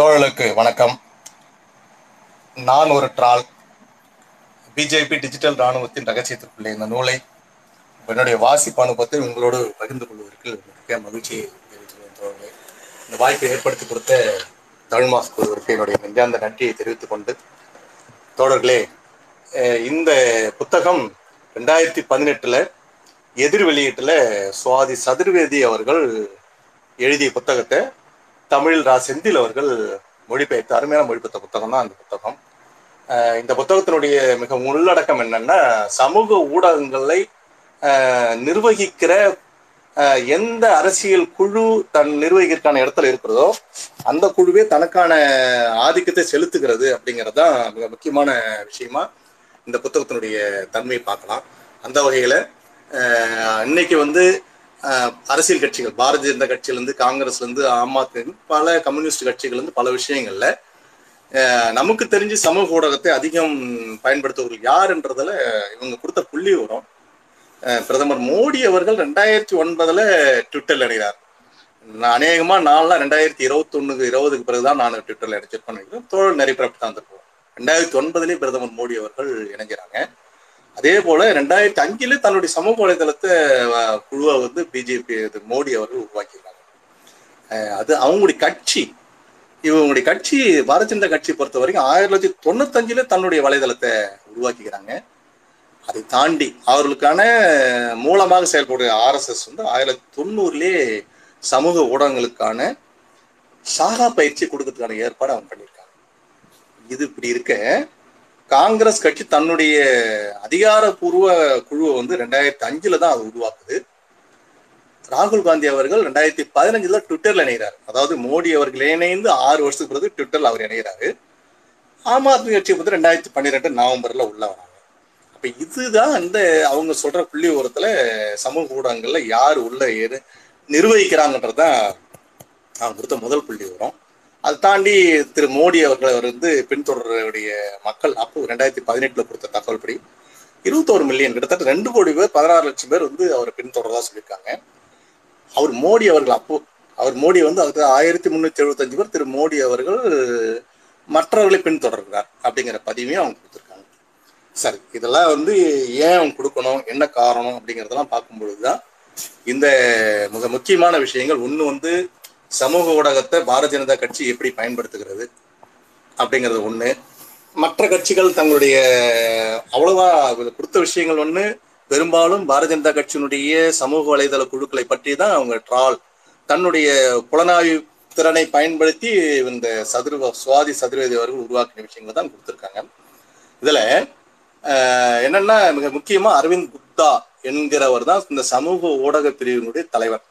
தோழர்களுக்கு வணக்கம். நான் ஒரு ட்ரால். பிஜேபி டிஜிட்டல் ராணுவத்தின் ரகசியத்திற்குள்ளே இந்த நூலை என்னுடைய வாசிப்பு அனுபவத்தை உங்களோடு பகிர்ந்து கொள்வதற்கு மிக்க மகிழ்ச்சியை தெரிவித்துள்ளேன் தோழர்களே. இந்த வாய்ப்பை ஏற்படுத்தி கொடுத்த தமிழ்மாஸ் குழுவிற்கு என்னுடைய நெஞ்சார்ந்த நன்றியை தெரிவித்துக் கொண்டு தோழர்களே இந்த புத்தகம் ரெண்டாயிரத்தி பதினெட்டில் எதிர் வெளியீட்டில் சுவாதி சதுர்வேதி அவர்கள் எழுதிய புத்தகத்தை தமிழில் ரா செந்தில் அவர்கள் மொழிபெயர்த்த அருமையான மொழிபெயர்த்த புத்தகம் தான் அந்த புத்தகம். இந்த புத்தகத்தினுடைய மிக உள்ளடக்கம் என்னன்னா சமூக ஊடகங்களை நிர்வகிக்கிற எந்த அரசியல் குழு தன் நிர்வகிக்கிறதுக்கான இடத்துல இருக்கிறதோ அந்த குழுவே தனக்கான ஆதிக்கத்தை செலுத்துகிறது அப்படிங்கிறது தான் மிக முக்கியமான விஷயமா இந்த புத்தகத்தினுடைய தன்மையை பார்க்கலாம். அந்த வகையில இன்னைக்கு வந்து அரசியல் கட்சிகள் பாரதிய ஜனதா கட்சியிலேருந்து காங்கிரஸ்லேருந்து ஆம் ஆத்மி பல கம்யூனிஸ்ட் கட்சிகள்லேருந்து பல விஷயங்கள்ல நமக்கு தெரிஞ்சு சமூக ஊடகத்தை அதிகம் பயன்படுத்துவர்கள் யாருன்றதுல இவங்க கொடுத்த புள்ளி வரும் பிரதமர் மோடி அவர்கள் ரெண்டாயிரத்தி ஒன்பதுல ட்விட்டர்ல இணைகிறார். நான் அநேகமா நான்லாம் ரெண்டாயிரத்தி இருபத்தி ஒண்ணுக்கு இருபதுக்கு பிறகுதான் நான் ட்விட்டர்ல செக் பண்ணிக்கிறேன் தோழர் நிறைய பிறப்பு தான் இருந்திருப்போம் ரெண்டாயிரத்தி ஒன்பதுலேயே பிரதமர் மோடி அவர்கள் இணைகிறாங்க அதே போல ரெண்டாயிரத்தி அஞ்சுல தன்னுடைய சமூக வலைதளத்தை குழுவை வந்து பிஜேபி மோடி அவர்கள் உருவாக்கியிருக்காங்க. அது அவங்களுடைய கட்சி. இவங்களுடைய கட்சி பாரதிய ஜனதா கட்சி பொறுத்த வரைக்கும் ஆயிரத்தி தொள்ளாயிரத்தி தொண்ணூத்தஞ்சுல தன்னுடைய வலைதளத்தை உருவாக்கிக்கிறாங்க. அதை தாண்டி அவர்களுக்கான மூலமாக செயல்படுகிற ஆர்எஸ்எஸ் வந்து ஆயிரத்தி தொண்ணூறுலேயே சமூக ஊடகங்களுக்கான சாகா பயிற்சி கொடுக்கறதுக்கான ஏற்பாடு அவங்க பண்ணியிருக்காங்க. இது இப்படி இருக்க காங்கிரஸ் கட்சி தன்னுடைய அதிகாரப்பூர்வ குழுவை வந்து ரெண்டாயிரத்தி அஞ்சுல தான் அது உருவாக்குது. ராகுல் காந்தி அவர்கள் ரெண்டாயிரத்தி பதினஞ்சுல ட்விட்டர்ல இணைகிறார். அதாவது மோடி அவர்கள் இணைந்து ஆறு வருஷத்துக்கு பிறகு ட்விட்டர்ல அவர் இணைகிறாரு. ஆம் ஆத்மி கட்சி வந்து ரெண்டாயிரத்தி பன்னிரெண்டு நவம்பர்ல உள்ள வராங்க அப்ப இதுதான் இந்த அவங்க சொல்ற புள்ளி ஓரத்துல சமூக ஊடகங்கள்ல யார் உள்ள ஏறு நிர்வகிக்கிறாங்கன்றதுதான் நான் கொடுத்த முதல் புள்ளி வரும் அதை தாண்டி திரு மோடி அவர்களை அவர் வந்து பின்தொடர்றடைய மக்கள் அப்போ ரெண்டாயிரத்தி பதினெட்டுல கொடுத்த தகவல் படி இருபத்தோரு மில்லியன் கிட்டத்தட்ட ரெண்டு கோடி பேர் பதினாறு லட்சம் பேர் வந்து அவரை பின்தொடர்றதா சொல்லியிருக்காங்க. அவர் மோடி அவர்கள் அப்போ அவர் மோடி வந்து அது ஆயிரத்தி முன்னூத்தி எழுபத்தஞ்சு பேர் திரு மோடி அவர்கள் மற்றவர்களை பின்தொடர்கிறார் அப்படிங்கிற பதிவையும் அவங்க கொடுத்துருக்காங்க. சரி இதெல்லாம் வந்து ஏன் அவங்க கொடுக்கணும் என்ன காரணம் அப்படிங்கிறதெல்லாம் பார்க்கும்பொழுது தான் இந்த மிக முக்கியமான விஷயங்கள். ஒன்று வந்து சமூக ஊடகத்தை பாரதிய ஜனதா கட்சி எப்படி பயன்படுத்துகிறது அப்படிங்கிறது ஒண்ணு. மற்ற கட்சிகள் தங்களுடைய அவ்வளவா கொடுத்த விஷயங்கள் ஒண்ணு. பெரும்பாலும் பாரதிய ஜனதா கட்சியினுடைய சமூக வலைதள குழுக்களை பற்றி தான் அவங்க ட்ரால். தன்னுடைய புலனாய்வு திறனை பயன்படுத்தி இந்த சதுர்வ சுவாதி சதுர்வேதி அவர்கள் உருவாக்கின விஷயங்களை தான் கொடுத்துருக்காங்க. இதுல என்னன்னா மிக முக்கியமா அரவிந்த் குப்தா என்கிறவர் தான் இந்த சமூக ஊடக பிரிவினுடைய தலைவர்.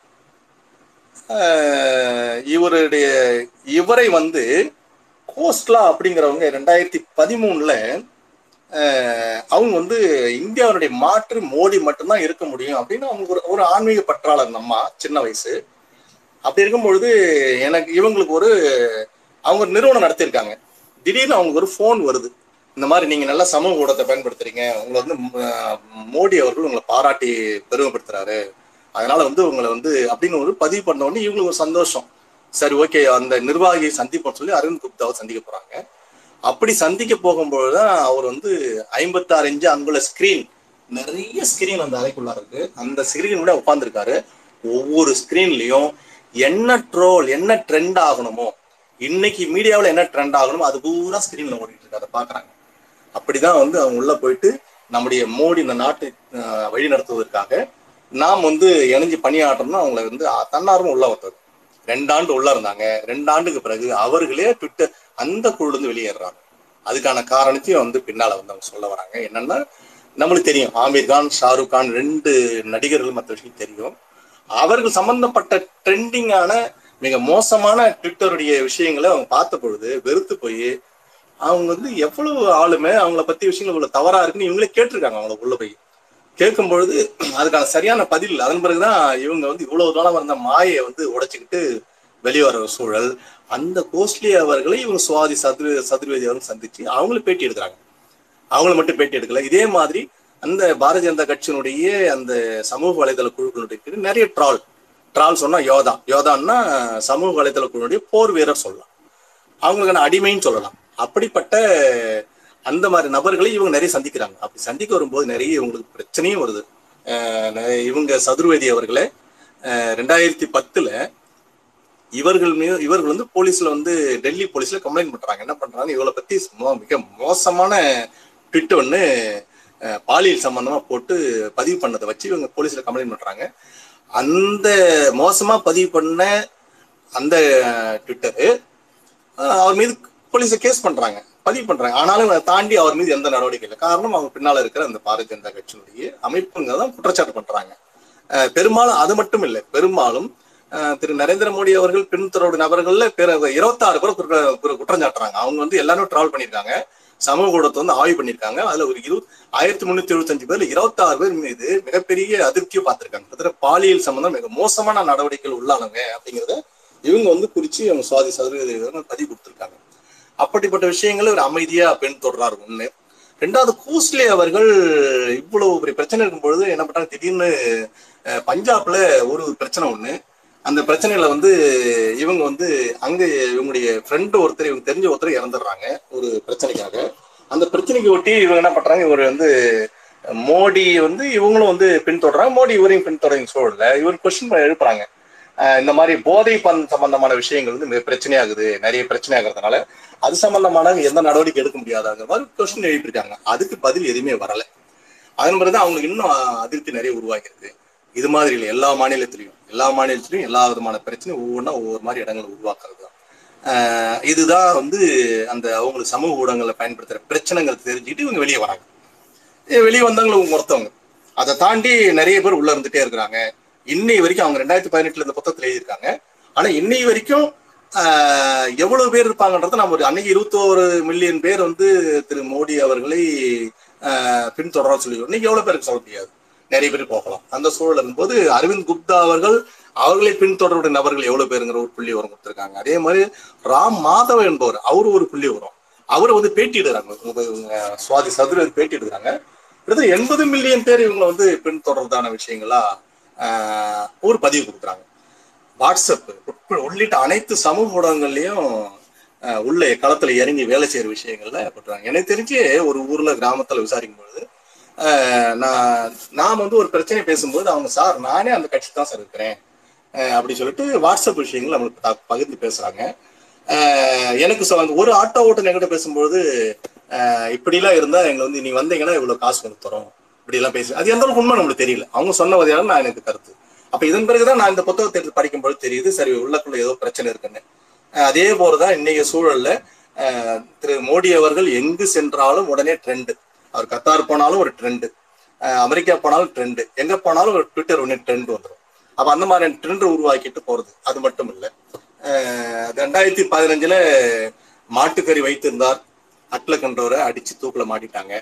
இவருடைய இவரை வந்து கோஸ்ட்லா அப்படிங்கிறவங்க ரெண்டாயிரத்தி பதிமூணுல அவங்க வந்து இந்தியாவுடைய மாற்று மோடி மட்டும்தான் இருக்க முடியும் அப்படின்னு அவங்க ஒரு ஒரு ஆன்மீக பற்றாளர் நம்ம சின்ன வயசு. அப்படி இருக்கும் பொழுது எனக்கு இவங்களுக்கு ஒரு அவங்க ஒரு நிறுவனம் நடத்தியிருக்காங்க. திடீர்னு அவங்களுக்கு ஒரு ஃபோன் வருது. இந்த மாதிரி நீங்க நல்லா சமூக ஊடகத்தை பயன்படுத்துறீங்க. உங்களை வந்து மோடி அவர்கள் உங்களை பாராட்டி பெருமைப்படுத்துறாரு. அதனால வந்து உங்களை வந்து அப்படின்னு ஒரு பதிவு பண்ண உடனே இவங்களுக்கு ஒரு சந்தோஷம். சரி ஓகே அந்த நிர்வாகியை சந்திப்போம்னு சொல்லி அரவிந்த் குப்தாவை சந்திக்க போறாங்க. அப்படி சந்திக்க போகும்போது தான் அவர் வந்து ஐம்பத்தாறு இன்ச்சு அங்குள்ள ஸ்கிரீன் நிறைய ஸ்கிரீன் அந்த அறைக்குள்ள இருக்கு. அந்த ஸ்கிரீன் கூட உட்காந்துருக்காரு ஒவ்வொரு ஸ்கிரீன்லயும் என்ன ட்ரோல் என்ன ட்ரெண்ட் ஆகணுமோ இன்னைக்கு மீடியாவில் என்ன ட்ரெண்ட் ஆகணுமோ அது பூரா ஸ்கிரீன்ல ஓடிட்டு இருக்கு. அதை பாக்குறாங்க அப்படிதான் வந்து அவங்க உள்ள போயிட்டு நம்முடைய மோடி இந்த நாட்டை வழி நடத்துவதற்காக நாம் வந்து இணைஞ்சு பணியாற்றணும்னு அவங்களை வந்து தன்னார்வம் உள்ள வந்தது ரெண்டாண்டு உள்ள இருந்தாங்க. ரெண்டாண்டுக்கு பிறகு அவர்களே ட்விட்டர் அந்த குழுல இருந்து வெளியேறாங்க. அதுக்கான காரணத்தையும் வந்து பின்னால வந்து அவங்க சொல்ல வராங்க. என்னன்னா நம்மளுக்கு தெரியும். ஆமீர் கான் ஷாருக் கான் ரெண்டு நடிகர்கள் மற்ற விஷயம் தெரியும். அவர்கள் சம்பந்தப்பட்ட ட்ரெண்டிங்கான மிக மோசமான ட்விட்டருடைய விஷயங்களை அவங்க பார்த்த பொழுது வெறுத்து போய் அவங்க வந்து எவ்வளவு ஆளுமே அவங்கள பத்தி விஷயங்கள் இவ்வளவு தவறா இருக்குன்னு இவங்களே கேட்டிருக்காங்க. அவங்கள உள்ள போய். கேட்கும் பொழுது அதுக்கான சரியான பதில் அதன் பிறகுதான் இவங்க வந்து இவ்வளவு காலம் வந்த மாயை வந்து உடைச்சுக்கிட்டு வெளியே வர சூழல். அந்த கோஸ்ட்லி அவர்களை இவங்க சுவாதி சதுர் சதுர்வேதி அவர்கள் சந்திச்சு அவங்களும் பேட்டி எடுக்கிறாங்க. அவங்கள மட்டும் பேட்டி எடுக்கல. இதே மாதிரி அந்த பாரதிய ஜனதா கட்சியினுடைய அந்த சமூக வலைதள குழுக்களுடைய நிறைய ட்ரால். ட்ரால் சொன்னா யோதா. யோதான்னா சமூக வலைதள குழுவுடைய போர் வீரர் சொல்லலாம். அவங்களுக்கான அடிமைன்னு சொல்லலாம். அப்படிப்பட்ட அந்த மாதிரி நபர்களை இவங்க நிறைய சந்திக்கிறாங்க. அப்படி சந்திக்க வரும்போது நிறைய இவங்களுக்கு பிரச்சனையும் வருது. இவங்க சதுர்வேதி அவர்களை ரெண்டாயிரத்தி பத்துல இவர்கள் மீது இவர்கள் வந்து போலீஸ்ல வந்து டெல்லி போலீஸ்ல கம்ப்ளைண்ட் பண்றாங்க. என்ன பண்றாங்க இவளை பத்தி மிக மோசமான ட்விட் ஒன்று பாலியல் சம்பந்தமா போட்டு பதிவு பண்ணதை வச்சு இவங்க போலீஸ்ல கம்ப்ளைண்ட் பண்றாங்க. அந்த மோசமா பதிவு பண்ண அந்த ட்விட்டரு அவர் மீது போலீஸை கேஸ் பண்றாங்க. பதிவு பண்றாங்க. ஆனாலும் அதை தாண்டி அவர் மீது எந்த நடவடிக்கை இல்லை. காரணம் அவங்க பின்னால இருக்கிற அந்த பாரதிய ஜனதா கட்சியினுடைய அமைப்புங்க தான் குற்றச்சாட்டு பண்றாங்க. அஹ் பெரும்பாலும் அது மட்டும் இல்லை. பெரும்பாலும் திரு நரேந்திர மோடி அவர்கள் பின்தொடர்பு நபர்கள்ல பிற இருபத்தாறு பேர் குற்றம் சாட்டுறாங்க. அவங்க வந்து எல்லாரும் டிராவல் பண்ணியிருக்காங்க. சமூக ஊடகத்தை வந்து ஆய்வு பண்ணியிருக்காங்க. அதுல ஒரு இரு ஆயிரத்தி முன்னூத்தி எழுபத்தஞ்சு பேர்ல இருபத்தாறு பேர் மீது மிகப்பெரிய அதிருப்தியை பார்த்திருக்காங்க. கிட்டத்தட்ட பாலியல் சம்பந்தம் மிக மோசமான நடவடிக்கைகள் உள்ளானவங்க அப்படிங்கிறத இவங்க வந்து குறிச்சு அவங்க சுவாதி சதுர பதிவு கொடுத்திருக்காங்க. அப்படிப்பட்ட விஷயங்களை ஒரு அமைதியா பெண் தொடர்றாரு ஒண்ணு. ரெண்டாவது கூஸ்லே அவர்கள் இவ்வளவு பெரிய பிரச்சனை இருக்கும் பொழுது என்ன பண்றாங்க? திடீர்னு பஞ்சாப்ல ஒரு பிரச்சனை ஒண்ணு. அந்த பிரச்சனையில வந்து இவங்க வந்து அங்க இவங்களுடைய ஃப்ரெண்டு ஒருத்தர் இவங்க தெரிஞ்ச ஒருத்தர் இறந்துடுறாங்க ஒரு பிரச்சனைக்காக. அந்த பிரச்சனைக்கு ஒட்டி இவங்க என்ன பண்றாங்க? இவர் வந்து மோடி வந்து இவங்களும் வந்து பின்தொடர்றாங்க மோடி இவரையும் பின்தொடரிங் சூழல இவர் கொஸ்டின் எழுப்புறாங்க. இந்த மாதிரி போதை பண் சம்பந்தமான விஷயங்கள் வந்து மிக பிரச்சனையாகுது. நிறைய பிரச்சனை ஆகுறதுனால அது சம்பந்தமான எந்த நடவடிக்கை எடுக்க முடியாதாங்கிற மாதிரி கொஸ்டின் எழுப்பியிருக்காங்க அதுக்கு பதில் எதுவுமே வரல. அதன் பிறகு அவங்களுக்கு இன்னும் அதிருப்தி நிறைய உருவாகிறது இது மாதிரி இல்லை. எல்லா மாநிலத்திலையும் எல்லா மாநிலத்திலையும் எல்லா விதமான பிரச்சனையும் ஒவ்வொன்றா ஒவ்வொரு மாதிரி இடங்களை உருவாக்குறது தான். ஆஹ் இதுதான் வந்து அந்த அவங்களுக்கு சமூக ஊடகங்களை பயன்படுத்துற பிரச்சனைகள் தெரிஞ்சுக்கிட்டு இவங்க வெளியே வராங்க. வெளியே வந்தவங்க ஒருத்தவங்க. அதை தாண்டி நிறைய பேர் உள்ள இருந்துட்டே இருக்கிறாங்க. இன்னை வரைக்கும் அவங்க ரெண்டாயிரத்தி பதினெட்டுல இந்த புத்தகத்தில் எழுதியிருக்காங்க. ஆனா இன்னை வரைக்கும் எவ்வளவு பேர் இருப்பாங்கன்றத நம்ம ஒரு அன்னைக்கு இருபத்தோரு மில்லியன் பேர் வந்து திரு மோடி அவர்களை ஆஹ், பின்தொடர சொல்லி இன்னைக்கு எவ்வளவு பேருக்கு சொல்ல முடியாது? நிறைய பேர் போகலாம். அந்த சூழல் இருக்கும்போது அரவிந்த் குப்தா அவர்கள் அவர்களை பின்தொடரக்கூடிய நபர்கள் எவ்வளவு பேருங்கிற ஒரு புள்ளி வரும் கொடுத்துருக்காங்க. அதே மாதிரி ராம் மாதவ என்பவர் அவரு ஒரு புள்ளி வரும் அவரை வந்து பேட்டி சுவாதி சதுர பேட்டி எடுக்கிறாங்க கிட்டத்தட்ட எண்பது மில்லியன் பேர் இவங்களை வந்து பின்தொடர்றதான விஷயங்களா ஆஹ், ஒரு பதிவு கொடுக்குறாங்க. வாட்ஸ்அப் உள்ளிட்ட அனைத்து சமூக ஊடகங்கள்லயும் உள்ள களத்துல இறங்கி வேலை செய்யற விஷயங்கள்ல பண்றாங்க எனக்கு தெரிஞ்சு ஒரு ஊர்ல கிராமத்துல விசாரிக்கும் பொழுது நான் நான் வந்து ஒரு பிரச்சனை பேசும்போது அவங்க சார் நானே அந்த கட்சி தான் சார் இருக்கிறேன். அப்படின்னு அப்படி சொல்லிட்டு வாட்ஸ்அப் விஷயங்கள் நம்மளுக்கு பகிர்ந்து பேசுறாங்க. எனக்கு அந்த ஒரு ஆட்டோ ஓட்டம் என்கிட்ட பேசும்போது இப்படிலாம் இருந்தா எங்களை வந்து நீ வந்தீங்கன்னா இவ்வளவு காசு வந்து தரோம் இப்படி எல்லாம் பேசு அது எந்த அளவுக்கு உண்மை நம்மளுக்கு தெரியல. அவங்க சொன்ன வகையான நான் எனக்கு கருத்து. அப்ப இதன் பிறகுதான் நான் இந்த புத்தகத்தை எடுத்து படிக்கும்போது தெரியுது சரி உள்ளக்குள்ள ஏதோ பிரச்சனை இருக்குன்னு. அதே போலதான் இன்னைக்கு சூழல்ல திரு மோடி அவர்கள் எங்கு சென்றாலும் உடனே ட்ரெண்டு அவர் கத்தார் போனாலும் ஒரு ட்ரெண்டு அமெரிக்கா போனாலும் ட்ரெண்டு எங்க போனாலும் ஒரு ட்விட்டர் ஒன்று ட்ரெண்ட் வந்துடும் அப்ப அந்த மாதிரி ட்ரெண்ட் உருவாக்கிட்டு போறது அது மட்டும் இல்லை. ரெண்டாயிரத்தி பதினஞ்சுல மாட்டுக்கறி வைத்திருந்தார். அட்ல கண்டவரை அடிச்சு தூக்குல மாட்டிட்டாங்க.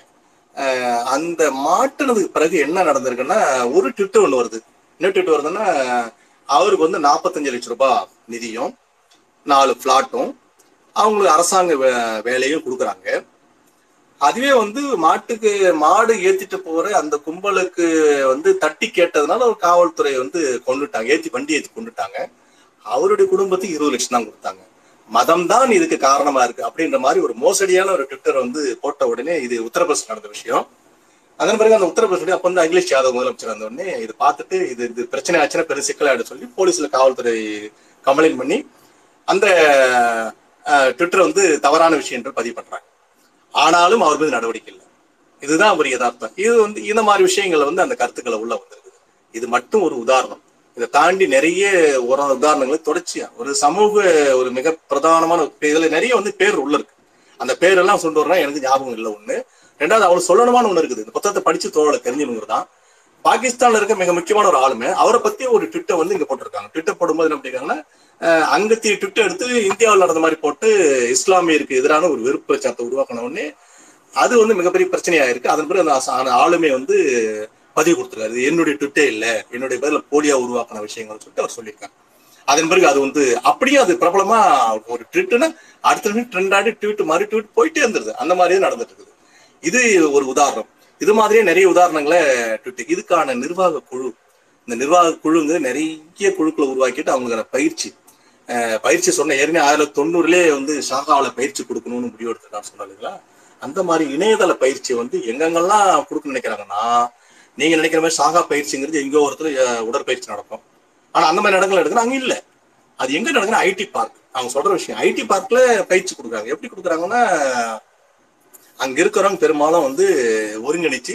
அஹ் அந்த மாட்டினதுக்கு பிறகு என்ன நடந்திருக்குன்னா ஒரு ட்விட்டு ஒன்று வருது. என்ன வருதுன்னா அவருக்கு வந்து நாற்பத்தஞ்சு லட்சம் ரூபாய் நிதியும் நாலு பிளாட்டும் அவங்களுக்கு அரசாங்க வே- வேலையும் கொடுக்குறாங்க. அதுவே வந்து மாட்டுக்கு மாடு ஏத்திட்டு போற அந்த கும்பலுக்கு வந்து தட்டி கேட்டதுனால ஒரு காவல்துறை வந்து கொண்டுட்டாங்க. ஏத்தி வண்டி ஏத்தி கொண்டுட்டாங்க. அவருடைய குடும்பத்துக்கு இருபது லட்சம் தான் கொடுத்தாங்க. மதம் தான் இதுக்கு காரணமா இருக்கு அப்படின்ற மாதிரி ஒரு மோசடியான ஒரு ட்விட்டர் வந்து போட்ட உடனே இது உத்தரப்பிரதேசம் நடந்த விஷயம். அதன் பிறகு அந்த உத்தரப்பிரதேச அப்போ வந்து அகிலேஷ் யாதவ் முதலமைச்சர் வந்த உடனே இது பார்த்துட்டு இது இது பிரச்சனை ஆச்சுன்னா பெரிய சிக்கலாயிடும் சொல்லி போலீஸ்ல காவல்துறை கம்ப்ளைண்ட் பண்ணி அந்த ட்விட்டர் வந்து தவறான விஷயம் என்று பதிவு பண்றாங்க. ஆனாலும் அவர் மீது நடவடிக்கை இல்லை. இதுதான் ஒரு யதார்த்தம். இது வந்து இந்த மாதிரி விஷயங்கள் வந்து அந்த கருத்துக்களை உள்ள வந்திருக்குது. இது மட்டும் ஒரு உதாரணம். இதை தாண்டி நிறைய ஒரு உதாரணங்களை தொடர்ச்சியா ஒரு சமூக ஒரு மிக பிரதானமான இப்ப இதுல நிறைய வந்து பேர் உள்ள இருக்கு. அந்த பேரெல்லாம் சொல்லிட்டு எனக்கு ஞாபகம் இல்லை ஒண்ணு. ரெண்டாவது அவளுக்கு சொல்லணுமான ஒண்ணு இருக்குது. இந்த புத்தகத்தை படிச்சு தோழலை தெரிஞ்சவங்க தான். பாகிஸ்தான்ல இருக்க மிக முக்கியமான ஒரு ஆளுமே. அவரை பத்தி ஒரு ட்விட்டர் வந்து இங்க போட்டிருக்காங்க. ட்விட்டர் போடும்போது என்ன பண்ணிருக்காங்கன்னா அங்கத்திய ட்விட்டர் எடுத்து இந்தியாவில் நடந்த மாதிரி போட்டு இஸ்லாமியருக்கு எதிரான ஒரு வெறுப்பு பிரச்சாரத்தை உருவாக்கின உடனே அது வந்து மிகப்பெரிய பிரச்சனையா இருக்கு அதன் பிறகு அந்த ஆளுமே அந்த வந்து பதிவு கொடுத்துருக்காரு. என்னுடைய ட்விட்டே இல்லை. என்னுடைய பேர்ல போலியா உருவாக்கின விஷயங்கள்னு சொல்லிட்டு அவர் சொல்லியிருக்காங்க அதன் பிறகு அது வந்து அப்படியே அது பிரபலமா ஒரு ட்விட்டுன்னா அடுத்த ட்ரெண்ட் ஆடி ட்வீட் மாதிரி ட்வீட் போயிட்டே இருந்தது. அந்த மாதிரியே நடந்துட்டு இருக்குது. இது ஒரு உதாரணம். இது மாதிரியே நிறைய உதாரணங்களை ட்விட்டர். இதுக்கான நிர்வாக குழு இந்த நிர்வாக குழுங்க நிறைய குழுக்களை உருவாக்கிட்டு அவங்களுக்கான பயிற்சி. பயிற்சி சொன்ன ஏற்கனவே ஆயிரத்தி தொண்ணூறுலேயே வந்து ஷாகாவில் பயிற்சி கொடுக்கணும்னு முடிவு எடுத்துருக்கான்னு சொன்னாலுங்களா அந்த மாதிரி இணையதள பயிற்சி வந்து எங்கெங்கெல்லாம் கொடுக்கணும்னு நினைக்கிறாங்கன்னா நீங்க நினைக்கிற மாதிரி சாகா பயிற்சிங்கிறது எங்கோ ஒருத்தர் உடற்பயிற்சி நடக்கும். ஆனா அந்த மாதிரி இடங்கள் எடுக்கிற அங்க இல்ல. அது எங்க நடக்குதுன்னா ஐடி பார்க். அவங்க சொல்ற விஷயம் ஐடி பார்க்ல பயிற்சி கொடுக்குறாங்க. எப்படி கொடுக்குறாங்கன்னா அங்க இருக்கிறவங்க பெரும்பாலும் வந்து ஒருங்கிணைச்சு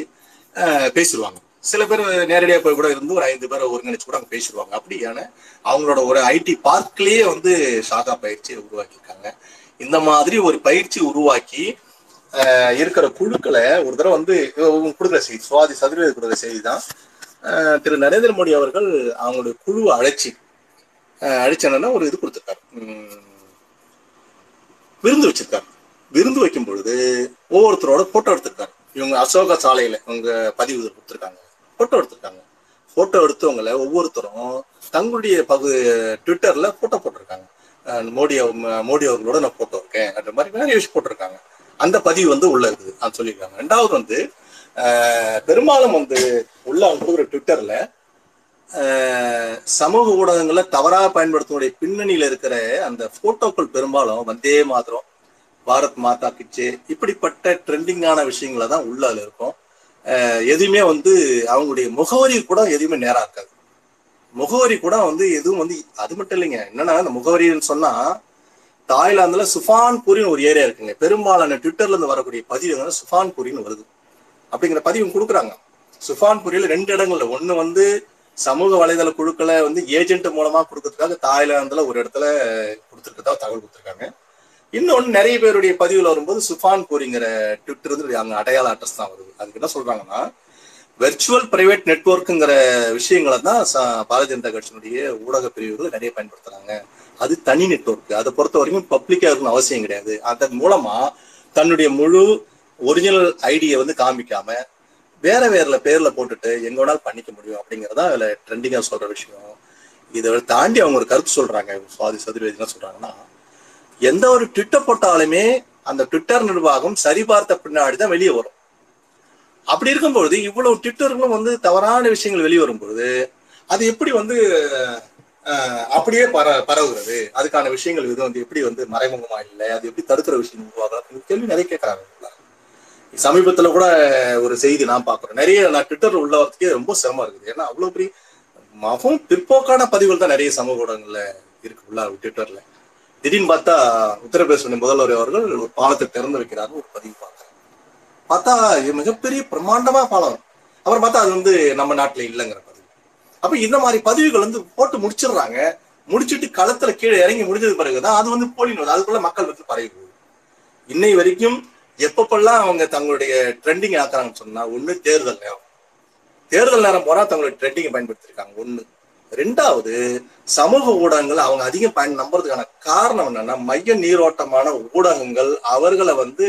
பேசிடுவாங்க சில பேர் நேரடியாக போய் கூட இருந்து ஒரு ஐந்து பேரை ஒருங்கிணைச்சு கூட அங்க பேசிடுவாங்க அப்படியான அவங்களோட ஒரு ஐடி பார்க்லயே வந்து சாகா பயிற்சியை உருவாக்கியிருக்காங்க. இந்த மாதிரி ஒரு பயிற்சி உருவாக்கி இருக்கிற குழுக்களை ஒரு தடவை வந்து கொடுக்குற செய்தி சுவாதி சதுரவேதி கொடுக்குற செய்தி தான் திரு நரேந்திர மோடி அவர்கள் அவங்களுடைய குழுவை அழைச்சி அழைச்சனா ஒரு இது கொடுத்துருக்காரு. விருந்து வச்சிருக்காரு. விருந்து வைக்கும் பொழுது ஒவ்வொருத்தரோட போட்டோ எடுத்திருக்காரு இவங்க அசோக சாலையில இவங்க பதிவு கொடுத்துருக்காங்க. போட்டோ எடுத்திருக்காங்க. போட்டோ எடுத்தவங்கள ஒவ்வொருத்தரும் தங்களுடைய பகு ட்விட்டர்ல போட்டோ போட்டிருக்காங்க. மோடி மோடி அவர்களோட நான் போட்டோ இருக்கேன் அந்த மாதிரி நிறைய விஷயம் போட்டிருக்காங்க. அந்த பதிவு வந்து உள்ள இருக்குது அது சொல்லியிருக்காங்க. ரெண்டாவது வந்து பெரும்பாலும் வந்து உள்ள அவங்க கொடுக்குற ட்விட்டர்ல சமூக ஊடகங்களை தவறாக பயன்படுத்தக்கூடிய பின்னணியில இருக்கிற அந்த போட்டோக்கள் பெரும்பாலும் வந்தே மாத்திரம் பாரத் மாதா கிச்சே இப்படிப்பட்ட ட்ரெண்டிங்கான விஷயங்களை தான் உள்ள இருக்கும். எதுவுமே வந்து அவங்களுடைய முகவரி கூட எதுவுமே நேரா இருக்காது. முகவரி கூட வந்து எதுவும் வந்து அது மட்டும் இல்லைங்க. என்னன்னா அந்த முகவரின்னு சொன்னா தாய்லாந்துல சுஃபான்பூரின்னு ஒரு ஏரியா இருக்குங்க. பெரும்பாலான ட்விட்டர்ல இருந்து வரக்கூடிய பதிவு வந்து சுஃபான்பூரின்னு வருது. அப்படிங்கிற பதிவு கொடுக்குறாங்க. சுஃபான்பூரியில் ரெண்டு இடங்கள்ல. ஒண்ணு வந்து சமூக வலைதள குழுக்களை வந்து ஏஜென்ட் மூலமா கொடுக்கறதுக்காக தாய்லாந்துல ஒரு இடத்துல கொடுத்துருக்கதா தகவல் கொடுத்துருக்காங்க. இன்னொன்று நிறைய பேருடைய பதிவில் வரும்போது சுஃபான் கூறிங்கிற ட்விட்டர் வந்து அங்கே அடையாள அட்ரஸ் தான் வருது. அதுக்கு என்ன சொல்றாங்கன்னா வெர்ச்சுவல் பிரைவேட் நெட்வொர்க்குங்கிற விஷயங்களை தான் பாரதிய ஜனதா கட்சியினுடைய ஊடக பிரிவுகள் நிறைய பயன்படுத்துறாங்க. அது தனி நெட்ஒர்க் அதை பொறுத்த வரைக்கும் பப்ளிக்கா இருக்கணும் அவசியம் கிடையாது. அதன் மூலமா தன்னுடைய முழு ஒரிஜினல் ஐடியை வந்து காமிக்காம வேற வேற பேர்ல போட்டுட்டு எங்க வேணாலும் பண்ணிக்க முடியும் அப்படிங்கறதா அதுல ட்ரெண்டிங்கா சொல்ற விஷயம். இதை தாண்டி அவங்க ஒரு கருத்து சொல்றாங்க. சுவாதி சதுர்வேதி என்ன சொல்றாங்கன்னா எந்த ஒரு ட்விட்டர் போட்டாலுமே அந்த ட்விட்டர் நிர்வாகம் சரிபார்த்த பின்னாடி தான் வெளியே வரும். அப்படி இருக்கும்பொழுது இவ்வளவு ட்விட்டர்களும் வந்து தவறான விஷயங்கள் வெளியே வரும்பொழுது அது எப்படி வந்து அப்படியே பர பரவுகிறது? அதுக்கான விஷயங்கள் இது வந்து எப்படி வந்து மறைமுகமா இல்லை? அது எப்படி தடுக்கிற விஷயம் உருவாகலாம்? கேள்வி நிறைய கேட்கறாங்க. சமீபத்துல கூட ஒரு செய்தி நான் பாக்குறேன் நிறைய நான் ட்விட்டர் உள்ள ரொம்ப சிரமம் இருக்குது. ஏன்னா அவ்வளவு பெரிய மகம் பிற்போக்கான பதிவுகள் தான் நிறைய சமூக ஊடகங்கள்ல இருக்கு உள்ள ட்விட்டர்ல திடீர்னு பார்த்தா உத்தரப்பிரதேச முதல்வர் அவர்கள் ஒரு பாலத்தை திறந்து வைக்கிறாரு ஒரு பதிவு பார்க்கிறேன் பார்த்தா இது மிகப்பெரிய பிரம்மாண்டமா பாலம். அப்புறம் பார்த்தா அது வந்து நம்ம நாட்டில் இல்லைங்கிற பதிவு. அப்ப இந்த மாதிரி பதிவுகள் வந்து போட்டு முடிச்சிடுறாங்க. முடிச்சிட்டு களத்துல கீழே இறங்கி முடிஞ்சது பிறகுதான் அது வந்து போலின் வருது அதுக்குள்ள மக்கள் வந்து பரவி இன்னை வரைக்கும் எப்பப்பெல்லாம் அவங்க தங்களுடைய ட்ரெண்டிங் ஆக்குறாங்கன்னு சொன்னா ஒண்ணு தேர்தல் நேரம். தேர்தல் நேரம் போனா தங்களுடைய ட்ரெண்டிங்கை பயன்படுத்திருக்காங்க. ஒண்ணு. ரெண்டாவது சமூக ஊடகங்கள் அவங்க அதிகம் பயன் நம்புறதுக்கான காரணம் என்னன்னா மைய நீரோட்டமான ஊடகங்கள் அவர்களை வந்து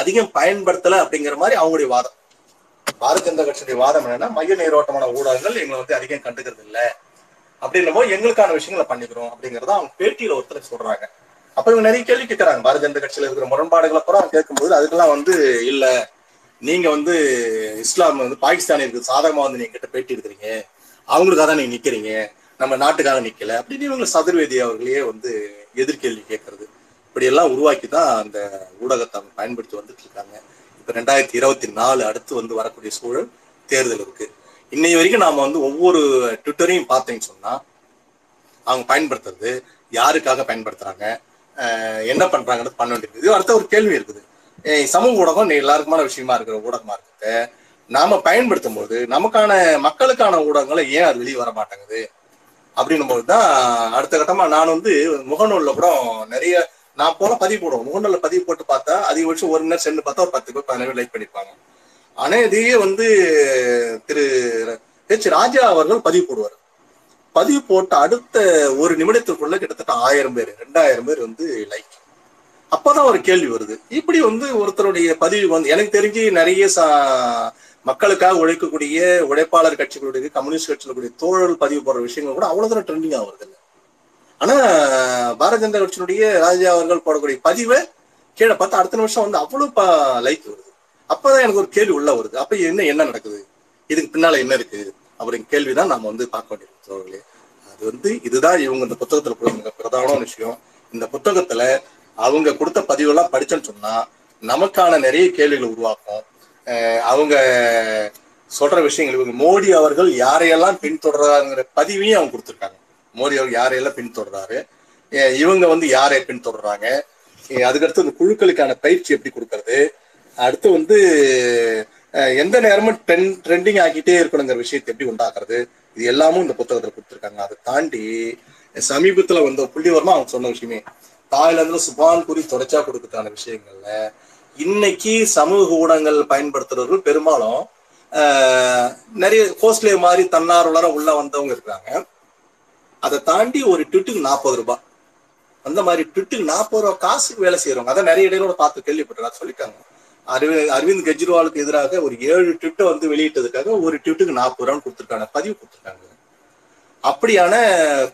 அதிகம் பயன்படுத்தல அப்படிங்கிற மாதிரி அவங்களுடைய வாதம். பாரதிய ஜனதா கட்சியுடைய வாதம் என்னன்னா மைய நீரோட்டமான ஊடகங்கள் எங்களை வந்து அதிகம் கண்டுக்கிறது இல்லை அப்படின்னும் போது எங்களுக்கான விஷயங்களை பண்ணிக்கிறோம் அப்படிங்கறத அவங்க பேட்டியில ஒருத்தர் சொல்றாங்க. அப்ப இவங்க நிறைய கேள்வி கேட்கறாங்க. பாரதிய ஜனதா கட்சியில இருக்கிற முரண்பாடுகளை பூரா கேட்கும்போது அதுக்கெல்லாம் வந்து இல்ல நீங்க வந்து இஸ்லாம் வந்து பாகிஸ்தானிற்கு சாதகமா வந்து நீங்க கிட்ட பேட்டி எடுக்கிறீங்க. அவங்களுக்காக தான் நீங்க நிக்கிறீங்க நம்ம நாட்டுக்காக நிக்கல அப்படின்னு இவங்க சதுர்வேதி அவர்களையே வந்து எதிர்கேள்வி கேட்கறது. இப்படி எல்லாம் உருவாக்கி தான் அந்த ஊடகத்தை அவங்க பயன்படுத்தி வந்துட்டு இருக்காங்க. இப்ப ரெண்டாயிரத்தி இருபத்தி நாலு அடுத்து வந்து வரக்கூடிய சூழல் தேர்தல் இருக்கு. இன்னைக்கு வரைக்கும் நாம வந்து ஒவ்வொரு ட்விட்டரையும் பார்த்தீங்கன்னு சொன்னா அவங்க பயன்படுத்துறது யாருக்காக பயன்படுத்துறாங்க என்ன பண்றாங்கன்னு பண்ண வேண்டியது. இது அடுத்த ஒரு கேள்வி இருக்குது. சமூக ஊடகம் எல்லாருக்குமான விஷயமா இருக்கிற ஊடகமா இருக்குது நாம பயன்படுத்தும் போது நமக்கான மக்களுக்கான ஊடகங்களை ஏன் அது வெளியே வர மாட்டேங்குது அப்படின்னும் போது தான் அடுத்த கட்டமா நான் வந்து முகநூல்ல கூட நிறைய நான் போல பதிவு போடுவோம். முகநூல்ல பதிவு போட்டு பார்த்தா அதிகபட்சம் ஒரு நேரம் சென்று பார்த்தா ஒரு பத்து பேர் பதினேழு பேர் லைக் பண்ணிருப்பாங்க. ஆனா இதையே வந்து திரு ஹெச் ராஜா அவர்கள் பதிவு போடுவார். பதிவு போட்ட அடுத்த ஒரு நிமிடத்திற்குள்ள கிட்டத்தட்ட ஆயிரம் பேர் ரெண்டாயிரம் பேர் வந்து லைக் அப்பதான் ஒரு கேள்வி வருது. இப்படி வந்து ஒருத்தருடைய பதிவு வந்து எனக்கு தெரிஞ்சு நிறைய சா மக்களுக்காக உழைக்கக்கூடிய உழைப்பாளர் கட்சிகளுடைய கம்யூனிஸ்ட் கட்சிகளுடைய தோழர்கள் பதிவு போடுற விஷயங்கள் கூட அவ்வளவு தூரம் ட்ரெண்டிங் ஆகுறது இல்லை ஆனா பாரதிய ஜனதா கட்சியினுடைய ராஜா அவர்கள் போடக்கூடிய பதிவை கீழே பார்த்தா அடுத்த நிமிஷம் வந்து அவ்வளவு லைக் வருது. அப்பதான் எனக்கு ஒரு கேள்வி உள்ள வருது. அப்ப என்ன என்ன நடக்குது? இதுக்கு பின்னால என்ன இருக்கு? அப்படிங்கிற கேள்விதான் நாம வந்து பார்க்க வேண்டியது தோழர்களே. அது வந்து இதுதான் இவங்க இந்த புத்தகத்துல பிரதான விஷயம். இந்த புத்தகத்துல அவங்க கொடுத்த பதிவெல்லாம் படிச்சோன்னு சொன்னா நமக்கான நிறைய கேள்விகள் உருவாக்கும். அவங்க சொல்ற விஷயங்கள் இவங்க மோடி அவர்கள் யாரையெல்லாம் பின்தொடர்றாங்கிற பதிவையும் அவங்க கொடுத்துருக்காங்க. மோடி அவர்கள் யாரையெல்லாம் பின்தொடர்றாரு? இவங்க வந்து யாரை பின்தொடர்றாங்க? அதுக்கடுத்து இந்த குழுக்களுக்கான பயிற்சி எப்படி கொடுக்கறது? அடுத்து வந்து எந்த நேரமும் ட்ரெண்ட் ட்ரெண்டிங் ஆக்கிட்டே இருக்கணுங்கிற விஷயத்தை எப்படி உண்டாக்குறது? இது எல்லாமும் இந்த புத்தகத்துல கொடுத்துருக்காங்க. அதை தாண்டி சமீபத்துல வந்த புள்ளிவரமா அவங்க சொன்ன விஷயமே தாய்லாந்துல சுபான் குறி தொடர்ச்சியா கொடுக்கறதான விஷயங்கள்ல இன்னைக்கு சமூக ஊடகங்கள் பயன்படுத்துறவர்கள் பெரும்பாலும் நிறைய கோஸ்ட்லே மாதிரி தன்னார்வலராக உள்ள வந்தவங்க இருக்காங்க அதை தாண்டி ஒரு ட்விட்டுக்கு நாற்பது ரூபாய். அந்த மாதிரி ட்விட்டுக்கு நாற்பது ரூபாய் காசுக்கு வேலை செய்யறவங்க அதான் நிறைய இடையிலோட பார்த்து கேள்விப்பட்டிருக்காங்க சொல்லிட்டாங்க அரவிந்த் அரவிந்த் கெஜ்ரிவாலுக்கு எதிராக ஒரு ஏழு ட்விட்டை வந்து வெளியிட்டதுக்காக ஒரு ட்விட்டுக்கு நாற்பது ரூபான்னு கொடுத்துருக்காங்க பதிவு கொடுத்துருக்காங்க. அப்படியான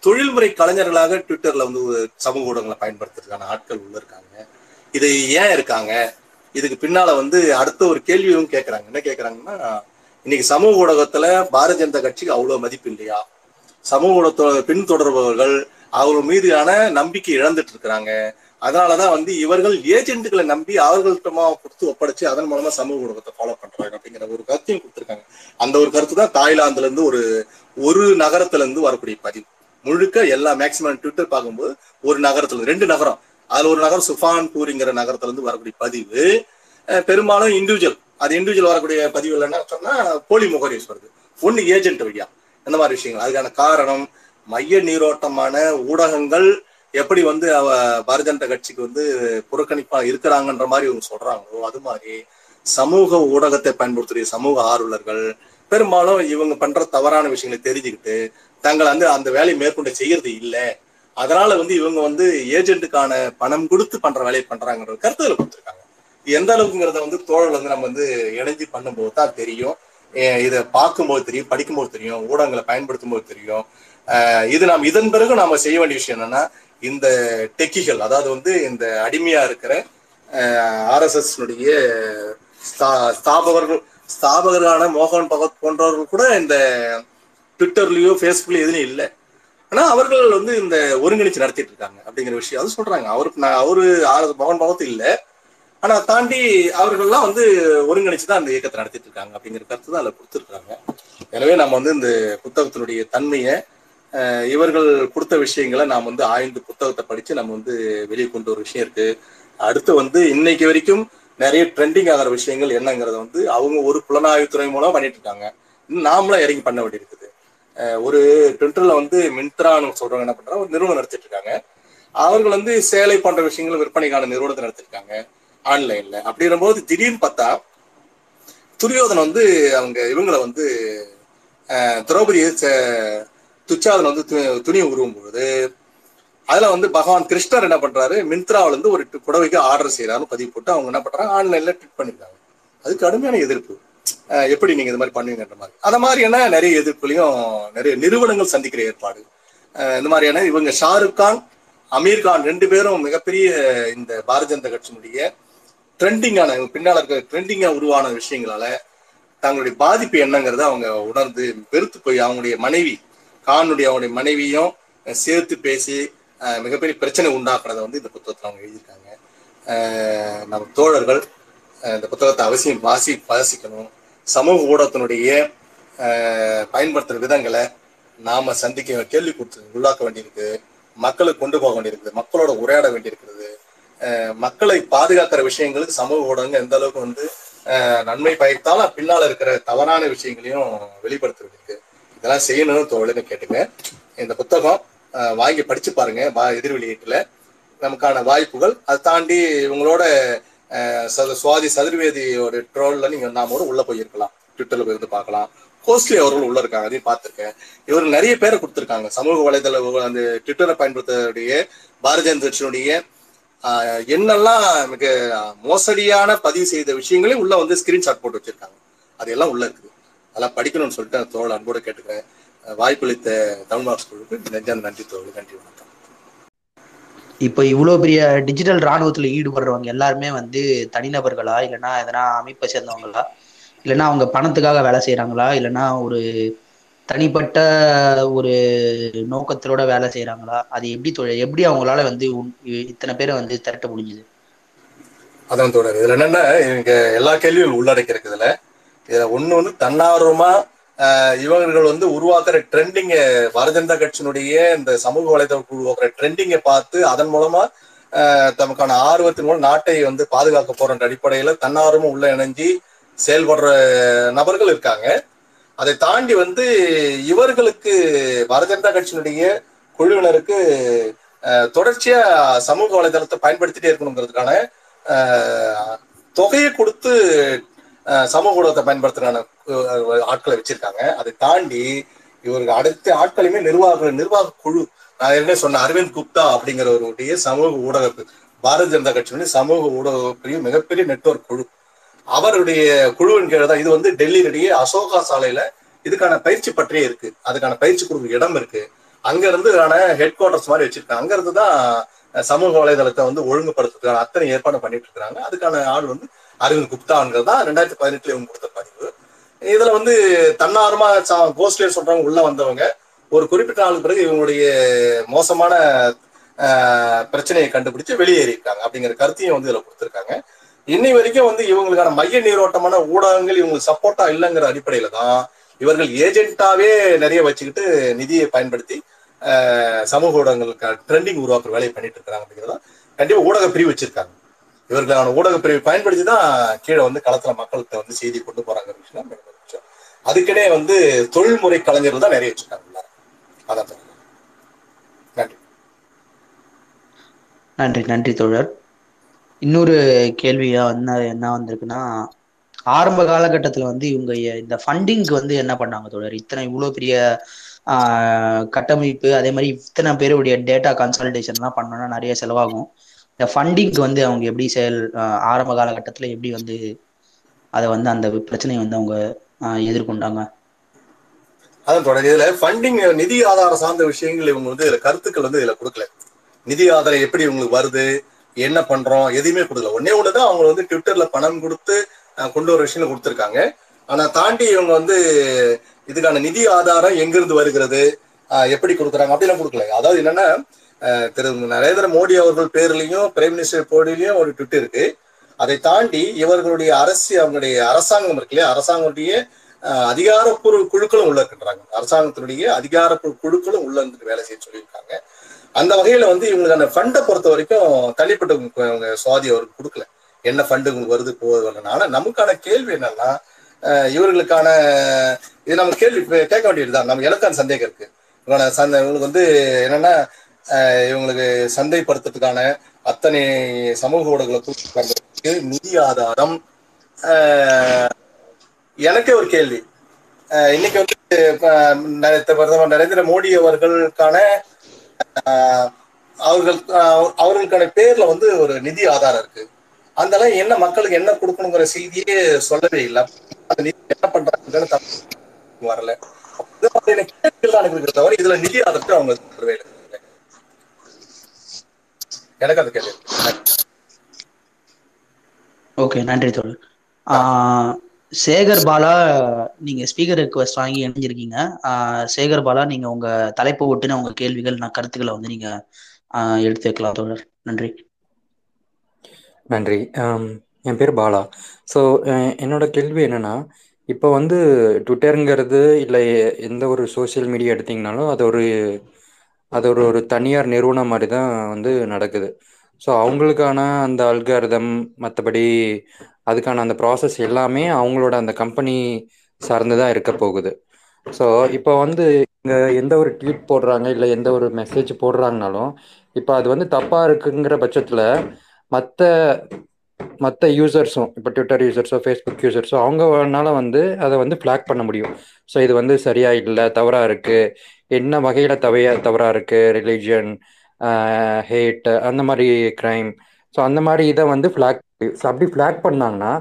தொழில்முறை கலைஞர்களாக ட்விட்டர்ல வந்து ஒரு சமூக ஊடகங்களை பயன்படுத்துறதுக்கான ஆட்கள் உள்ள இருக்காங்க. இது ஏன் இருக்காங்க? இதுக்கு பின்னால வந்து அடுத்த ஒரு கேள்வியும் கேட்கறாங்க என்ன கேட்கறாங்கன்னா இன்னைக்கு சமூக ஊடகத்துல பாரதிய ஜனதா கட்சிக்கு அவ்வளவு மதிப்பு இல்லையா? சமூக ஊடகத்தோட பின்தொடர்பவர்கள் அவர் மீதான நம்பிக்கை இழந்துட்டு இருக்கிறாங்க. அதனாலதான் வந்து இவர்கள் ஏஜென்ட்டுகளை நம்பி அவர்கள்ட்டமா கொடுத்து ஒப்படைச்சு அதன் மூலமா சமூக ஊடகத்தை ஃபாலோ பண்றாங்க அப்படிங்கிற ஒரு கருத்தையும் கொடுத்துருக்காங்க. அந்த ஒரு கருத்து தான் தாய்லாந்துல இருந்து ஒரு ஒரு நகரத்துல இருந்து வரக்கூடிய பதிவு. முழுக்க எல்லா மேக்சிமம் ட்விட்டர் பார்க்கும்போது ஒரு நகரத்துல ரெண்டு நகரம். அதுல ஒரு நகர் சுஃபான்பூரிங்கிற நகரத்துல இருந்து வரக்கூடிய பதிவு பெரும்பாலும் இண்டிவிஜுவல் அது இண்டிவிஜுவல் வரக்கூடிய பதிவு இல்லைன்னா சொன்னா போலி முகரீஸ் வருது ஒண்ணு ஏஜென்ட் வழியா. இந்த மாதிரி விஷயங்கள். அதுக்கான காரணம் மைய நீரோட்டமான ஊடகங்கள் எப்படி வந்து அவ பாரதிய ஜனதா கட்சிக்கு வந்து புறக்கணிப்பா இருக்கிறாங்கன்ற மாதிரி இவங்க சொல்றாங்களோ அது மாதிரி சமூக ஊடகத்தை பயன்படுத்திய சமூக ஆர்வலர்கள் பெரும்பாலும் இவங்க பண்ற தவறான விஷயங்களை தெரிஞ்சுக்கிட்டு தங்களை வந்து அந்த வேலையை மேற்கொண்டு செய்யறது இல்லை அதனால வந்து இவங்க வந்து ஏஜென்ட்டுக்கான பணம் கொடுத்து பண்ற வேலையை பண்றாங்கன்ற கருத்துல கொடுத்துருக்காங்க. எந்த அளவுக்குங்கிறத வந்து தோழல் வந்து நம்ம வந்து இணைஞ்சு பண்ணும்போது தான் தெரியும். இதை பார்க்கும்போது தெரியும் படிக்கும்போது தெரியும் ஊடகங்களை பயன்படுத்தும் போது தெரியும் இது நாம் இதன் பிறகு நாம செய்ய வேண்டிய விஷயம் என்னன்னா இந்த டெக்கிகள் அதாவது வந்து இந்த அடிமையா இருக்கிற ஆர்எஸ்எஸ் ஸ்தாபகர்கள் ஸ்தாபகர்களான மோகன் பகவத் போன்றவர்கள் கூட இந்த ட்விட்டர்லயோ ஃபேஸ்புக்லயோ எதுலையும் இல்லை. ஆனா அவர்கள் வந்து இந்த ஒருங்கிணைச்சு நடத்திட்டு இருக்காங்க அப்படிங்கிற விஷயம். அது சொல்றாங்க. அவருக்கு நான் அவரு ஆர் மோகன் பகவத் இல்லை. ஆனா தாண்டி அவர்கள்லாம் வந்து ஒருங்கிணைச்சு தான் அந்த இயக்கத்தை நடத்திட்டு இருக்காங்க அப்படிங்கிற கருத்து தான் அதில் கொடுத்துருக்காங்க. எனவே நம்ம வந்து இந்த புத்தகத்தினுடைய தன்மையை இவர்கள் கொடுத்த விஷயங்களை நாம் வந்து ஆய்ந்து புத்தகத்தை படிச்சு நம்ம வந்து வெளியே கொண்டு ஒரு விஷயம் இருக்கு. அடுத்து வந்து இன்னைக்கு வரைக்கும் நிறைய ட்ரெண்டிங் ஆகிற விஷயங்கள் என்னங்கிறத வந்து அவங்க ஒரு புலனாய்வுத்துறை மூலம் பண்ணிட்டு இருக்காங்க நாமளும் இறங்கி பண்ண வேண்டியிருக்குது ஒரு ட்விட்டர்ல வந்து மின்த்ரான்னு சொல்றவங்க என்ன பண்றாங்க ஒரு நிறுவனம் நடத்திட்டு இருக்காங்க. அவர்கள் வந்து சேலை போன்ற விஷயங்கள் விற்பனைக்கான நிறுவனத்தை நடத்திருக்காங்க ஆன்லைன்ல. அப்படிங்கிற போது திடீர்னு பார்த்தா துரியோதன் வந்து அவங்க இவங்களை வந்து அஹ், திரௌபதியை ச- துச்சாதன் வந்து து- துணியை உருவும் பொழுது அதுல வந்து பகவான் கிருஷ்ணர் என்ன பண்றாரு மின்த்ராவில இருந்து ஒரு புடவைக்கு ஆர்டர் செய்யறாரு பதிவு போட்டு அவங்க என்ன பண்றாங்க ஆன்லைன்ல ட்விட் பண்ணிருக்காங்க. அது கடுமையான எதிர்ப்பு. எப்படி நீங்க இது மாதிரி பண்ணுவீங்கன்ற மாதிரி. அதை மாதிரியான நிறைய எதிர்ப்புலையும் நிறைய நிறுவனங்கள் சந்திக்கிற ஏற்பாடு. இந்த மாதிரியான இவங்க ஷாருக் கான் அமீர் கான் ரெண்டு பேரும் மிகப்பெரிய இந்த பாரதிய ஜனதா கட்சியினுடைய ட்ரெண்டிங்கான பின்னால் இருக்கிற ட்ரெண்டிங்காக உருவான விஷயங்களால தங்களுடைய பாதிப்பு என்னங்கிறத அவங்க உணர்ந்து வெறுத்து போய் அவங்களுடைய மனைவி கானுடைய அவங்களுடைய மனைவியும் சேர்த்து பேசி மிகப்பெரிய பிரச்சனை உண்டாக்குறத வந்து இந்த புத்தகத்தில் அவங்க எழுதியிருக்காங்க. நம்ம தோழர்கள் இந்த புத்தகத்தை அவசியம் வாசி வாசிக்கணும். சமூக ஊடகத்தினுடைய பயன்படுத்துகிற பயன்படுத்துற விதங்களை நாம சந்திக்க கேள்வி கொடுத்து உள்ளாக்க வேண்டியிருக்கு. மக்களுக்கு கொண்டு போக வேண்டியிருக்குது மக்களோட உரையாட வேண்டியிருக்கிறது. மக்களை பாதுகாக்கிற விஷயங்களுக்கு சமூக ஊடகங்கள் எந்த அளவுக்கு வந்து நன்மை பயத்தாலும் பின்னால இருக்கிற தவறான விஷயங்களையும் வெளிப்படுத்த வேண்டியிருக்கு. இதெல்லாம் செய்யணும்னு தோழன்னு கேட்டுங்க இந்த புத்தகம் வாங்கி படிச்சு பாருங்க. வா- எதிர் வெளியீட்டுல. நமக்கான வாய்ப்புகள் அதை தாண்டி இவங்களோட சுவாதி சதுர்வேதியோட ட்ரோல்ல நீங்க நாம கூட உள்ள போயிருக்கலாம். ட்விட்டர்ல போய் இருந்து பார்க்கலாம். கோஸ்ட்லி அவர்கள் உள்ள இருக்காங்க அதையும் பார்த்திருக்கேன். இவர் நிறைய பேரை கொடுத்துருக்காங்க. சமூக வலைதள அந்த ட்விட்டரை பயன்படுத்தக்கூடிய பாரதிய ஜனதா கட்சியினுடைய என்னெல்லாம் மிக மோசடியான பதிவு செய்த விஷயங்களையும் உள்ள வந்து ஸ்கிரீன்ஷாட் போட்டு வச்சிருக்காங்க. அதையெல்லாம் உள்ள இருக்குது. அதெல்லாம் படிக்கணும்னு சொல்லிட்டு தோல் தோழ அன்போடு கேட்டுக்கிறேன். வாய்ப்பளித்த தமிழ்நாடு ஸ்கூலுக்கு நெஞ்சான நன்றி தோல் நன்றி வணக்கம். இப்போ இவ்வளோ பெரிய டிஜிட்டல் ராணுவத்தில் ஈடுபடுறவங்க எல்லாருமே வந்து தனிநபர்களா? இல்லைன்னா எதனா அமைப்பை சேர்ந்தவங்களா? இல்லைன்னா அவங்க பணத்துக்காக வேலை செய்கிறாங்களா இல்லைன்னா ஒரு தனிப்பட்ட ஒரு நோக்கத்தோட வேலை செய்கிறாங்களா அது எப்படி தொழில் எப்படி அவங்களால வந்து இத்தனை பேரை வந்து திரட்ட முடிஞ்சுது? அதான் தோழர். இதுல என்னன்னா இங்க எல்லா கேள்வியும் உள்ளடக்கி இருக்கு இதுல ஒன்று ஒண்ணு வந்து தன்னார்வமா இவர்கள் வந்து உருவாக்குற ட்ரெண்டிங்க பாரதிய ஜனதா கட்சியினுடைய இந்த சமூக வலைதளம் உருவாக்குற ட்ரெண்டிங்கை பார்த்து அதன் மூலமா ஆஹ் தமக்கான ஆர்வத்தின் மூலம் நாட்டை வந்து பாதுகாக்க போறன்ற அடிப்படையில தன்னார்வமும் உள்ள இணைஞ்சி செயல்படுற நபர்கள் இருக்காங்க. அதை தாண்டி வந்து இவர்களுக்கு பாரதிய ஜனதா கட்சியினுடைய குழுவினருக்கு தொடர்ச்சியா சமூக வலைதளத்தை பயன்படுத்திட்டே இருக்கணுங்கிறதுக்கான தொகையை கொடுத்து சமூக ஊடகத்தை பயன்படுத்துறான ஆட்களை வச்சிருக்காங்க. அதை தாண்டி இவருக்கு அடுத்த ஆட்களையுமே நிர்வாக நிர்வாக குழு நான் ஏற்கனவே சொன்ன அரவிந்த் குப்தா அப்படிங்கிறவருடைய சமூக ஊடக பாரதிய ஜனதா கட்சியினுடைய சமூக ஊடக மிகப்பெரிய நெட்வொர்க் குழு. அவருடைய குழுவின் கீழே தான் இது வந்து டெல்லியிலேயே அசோகா சாலையில இதுக்கான பயிற்சி பற்றியே இருக்கு. அதுக்கான பயிற்சி கொடுக்குற இடம் இருக்கு. அங்க இருந்து ஹெட் குவார்டர்ஸ் மாதிரி வச்சிருக்காங்க. அங்க இருந்து தான் சமூக வலைதளத்தை வந்து ஒழுங்குபடுத்துறதுக்கான அத்தனை ஏற்பாடு பண்ணிட்டு இருக்காங்க அதுக்கான ஆள் வந்து அரவிந்த் குப்தாங்கிறது தான் ரெண்டாயிரத்தி பதினெட்டுல இவங்க கொடுத்த பதிவு. இதுல வந்து தன்னார்வமா கோஸ்ட்லேயே சொல்றவங்க உள்ள வந்தவங்க ஒரு குறிப்பிட்ட நாளுக்கு பிறகு இவங்களுடைய மோசமான பிரச்சனையை கண்டுபிடிச்சு வெளியேறியிருக்காங்க அப்படிங்கிற கருத்தையும் வந்து இதுல கொடுத்துருக்காங்க. இன்னை வரைக்கும் வந்து இவங்களுக்கான மைய நீரோட்டமான ஊடகங்கள் இவங்களுக்கு சப்போர்ட்டா இல்லைங்கிற அடிப்படையில தான் இவர்கள் ஏஜென்ட்டாவே நிறைய வச்சுக்கிட்டு நிதியை பயன்படுத்தி சமூக ஊடகங்களுக்கு ட்ரெண்டிங் உருவாக்குற வேலையை பண்ணிட்டு இருக்காங்க அப்படிங்கிறதா கண்டிப்பா ஊடக பிரிவு வச்சிருக்காங்க. இவர்களான ஊடக பிரிவை பயன்படுத்தி தான் கீழே வந்து களத்துல மக்கள்கிட்ட வந்து செய்தி கொண்டு போறாங்க விஷயம் அதுக்கிடையே வந்து தொழில்முறை கலைஞர்கள் தான் நிறைய வச்சிருக்காங்க. அதான் நன்றி. நன்றி நன்றி தோழர். இன்னொரு கேள்வியா வந்து என்ன வந்திருக்குன்னா ஆரம்ப காலகட்டத்தில் வந்து இவங்க இந்த ஃபண்டிங்க்கு வந்து என்ன பண்ணாங்க தோழர்? இத்தனை இவ்வளோ பெரிய கட்டமைப்பு அதே மாதிரி இத்தனை பேருடைய டேட்டா கன்சல்டேஷன்லாம் பண்ணோன்னா நிறைய செலவாகும். இந்த ஃபண்டிங்க்கு வந்து அவங்க எப்படி செயல் ஆரம்ப காலகட்டத்துல எப்படி வந்து அதை வந்து அந்த பிரச்சனையை வந்து அவங்க எதிர்கொண்டாங்க? அதான் தொடர் இதுல ஃபண்டிங் நிதி ஆதாரம் சார்ந்த விஷயங்கள் இவங்க வந்து இதுல கருத்துக்கள் வந்து இதுல கொடுக்கல. நிதி ஆதாரம் எப்படி இவங்களுக்கு வருது என்ன பண்றோம் எதுவுமே கொடுக்கல. ஒன்னே ஒண்ணுதான் அவங்க வந்து ட்விட்டர்ல பணம் கொடுத்து கொண்டு வர விஷயங்கள் கொடுத்துருக்காங்க. ஆனா தாண்டி இவங்க வந்து இதுக்கான நிதி ஆதாரம் எங்கிருந்து வருகிறது எப்படி கொடுக்குறாங்க அப்படிலாம் கொடுக்கல. அதாவது என்னன்னா திரு நரேந்திர மோடி அவர்கள் பேர்லயும் பிரைம் மினிஸ்டர் போர்டிலையும் ஒரு ட்விட் இருக்கு. அதை தாண்டி இவர்களுடைய அரசு அவங்களுடைய அரசாங்கம் இருக்கு இல்லையா? அரசாங்கத்துடைய அஹ், அதிகாரப்பூர்வ குழுக்களும் உள்ள இருக்கின்றாங்க. அரசாங்கத்தினுடைய அதிகாரப்பூர்வ குழுக்களும் உள்ள இருந்துட்டு வேலை செய்ய சொல்லியிருக்காங்க. அந்த வகையில வந்து இவங்களுக்கு அந்த ஃபண்டை பொறுத்த வரைக்கும் தனிப்பட்ட உங்க- சுவாதி அவருக்கு கொடுக்கல. என்ன ஃபண்டு உங்களுக்கு வருது போகுது வரலனால நமக்கான கேள்வி என்னன்னா இவர்களுக்கான இது நம்ம கேள்வி கேட்க வேண்டியதுதான். நம்ம எனக்கான சந்தேகம் இருக்கு. இவங்க இவங்களுக்கு வந்து என்னன்னா இவங்களுக்கு சந்தைப்படுத்துறதுக்கான அத்தனை சமூக ஊடகங்களுக்கு நிதி ஆதாரம். எனக்கே ஒரு கேள்வி. அஹ், இன்னைக்கு வந்து பிரதமர் நரேந்திர மோடி அவர்களுக்கான அவர்கள் அவர்களுக்கான பேர்ல வந்து ஒரு நிதி ஆதாரம் இருக்கு. அதெல்லாம் என்ன மக்களுக்கு என்ன கொடுக்கணுங்கிற செய்தியே சொல்லவே இல்லை. அந்த நிதி என்ன பண்றாங்கன்னு வரல. கேள்விகள் தான் எனக்கு தவிர இதுல நிதி ஆதாரத்தை அவங்க சொல்லவே இல்லை. எனக்கு அந்த கேள்வி. ஓகே நன்றி தோழர். சேகர் பாலா நீங்க ஸ்பீக்கர் ரெக்வஸ்ட் வாங்கி இணைஞ்சிருக்கீங்க. சேகர் பாலா நீங்க உங்க தலைப்பு ஒட்டுன உங்க கேள்விகள் நான் கருத்துக்களை வந்து நீங்க எடுத்து வைக்கலாம் தோழர். நன்றி. நன்றி. என் பேர் பாலா. ஸோ என்னோட கேள்வி என்னன்னா இப்போ வந்து ட்விட்டருங்கிறது இல்லை எந்த ஒரு சோஷியல் மீடியா எடுத்தீங்கனாலும் அது ஒரு அது ஒரு ஒரு தனியார் நிறுவனம் மாதிரி தான் வந்து நடக்குது. ஸோ அவங்களுக்கான அந்த அல்காரிதம் மற்றபடி அதுக்கான அந்த ப்ராசஸ் எல்லாமே அவங்களோட அந்த கம்பெனி சார்ந்து தான் இருக்க போகுது. ஸோ இப்போ வந்து இங்கே எந்த ஒரு ட்வீட் போடுறாங்க இல்லை எந்த ஒரு மெசேஜ் போடுறாங்கனாலும் இப்போ அது வந்து தப்பாக இருக்குங்கிற பட்சத்தில் மற்ற மற்ற யூசர்ஸும் இப்போ ட்விட்டர் யூசர்ஸோ ஃபேஸ்புக் யூசர்ஸோ அவங்கனால வந்து அதை வந்து ஃப்ளாக் பண்ண முடியும். ஸோ இது வந்து சரியா இல்லை தவறாக இருக்குது என்ன வகையில் தவைய தவறாக இருக்குது ரிலீஜியன் ஹேட் அந்த மாதிரி க்ரைம் ஸோ அந்த மாதிரி இதை வந்து ஃப்ளாக் ஸோ அப்படி ஃப்ளாக் பண்ணாங்கன்னா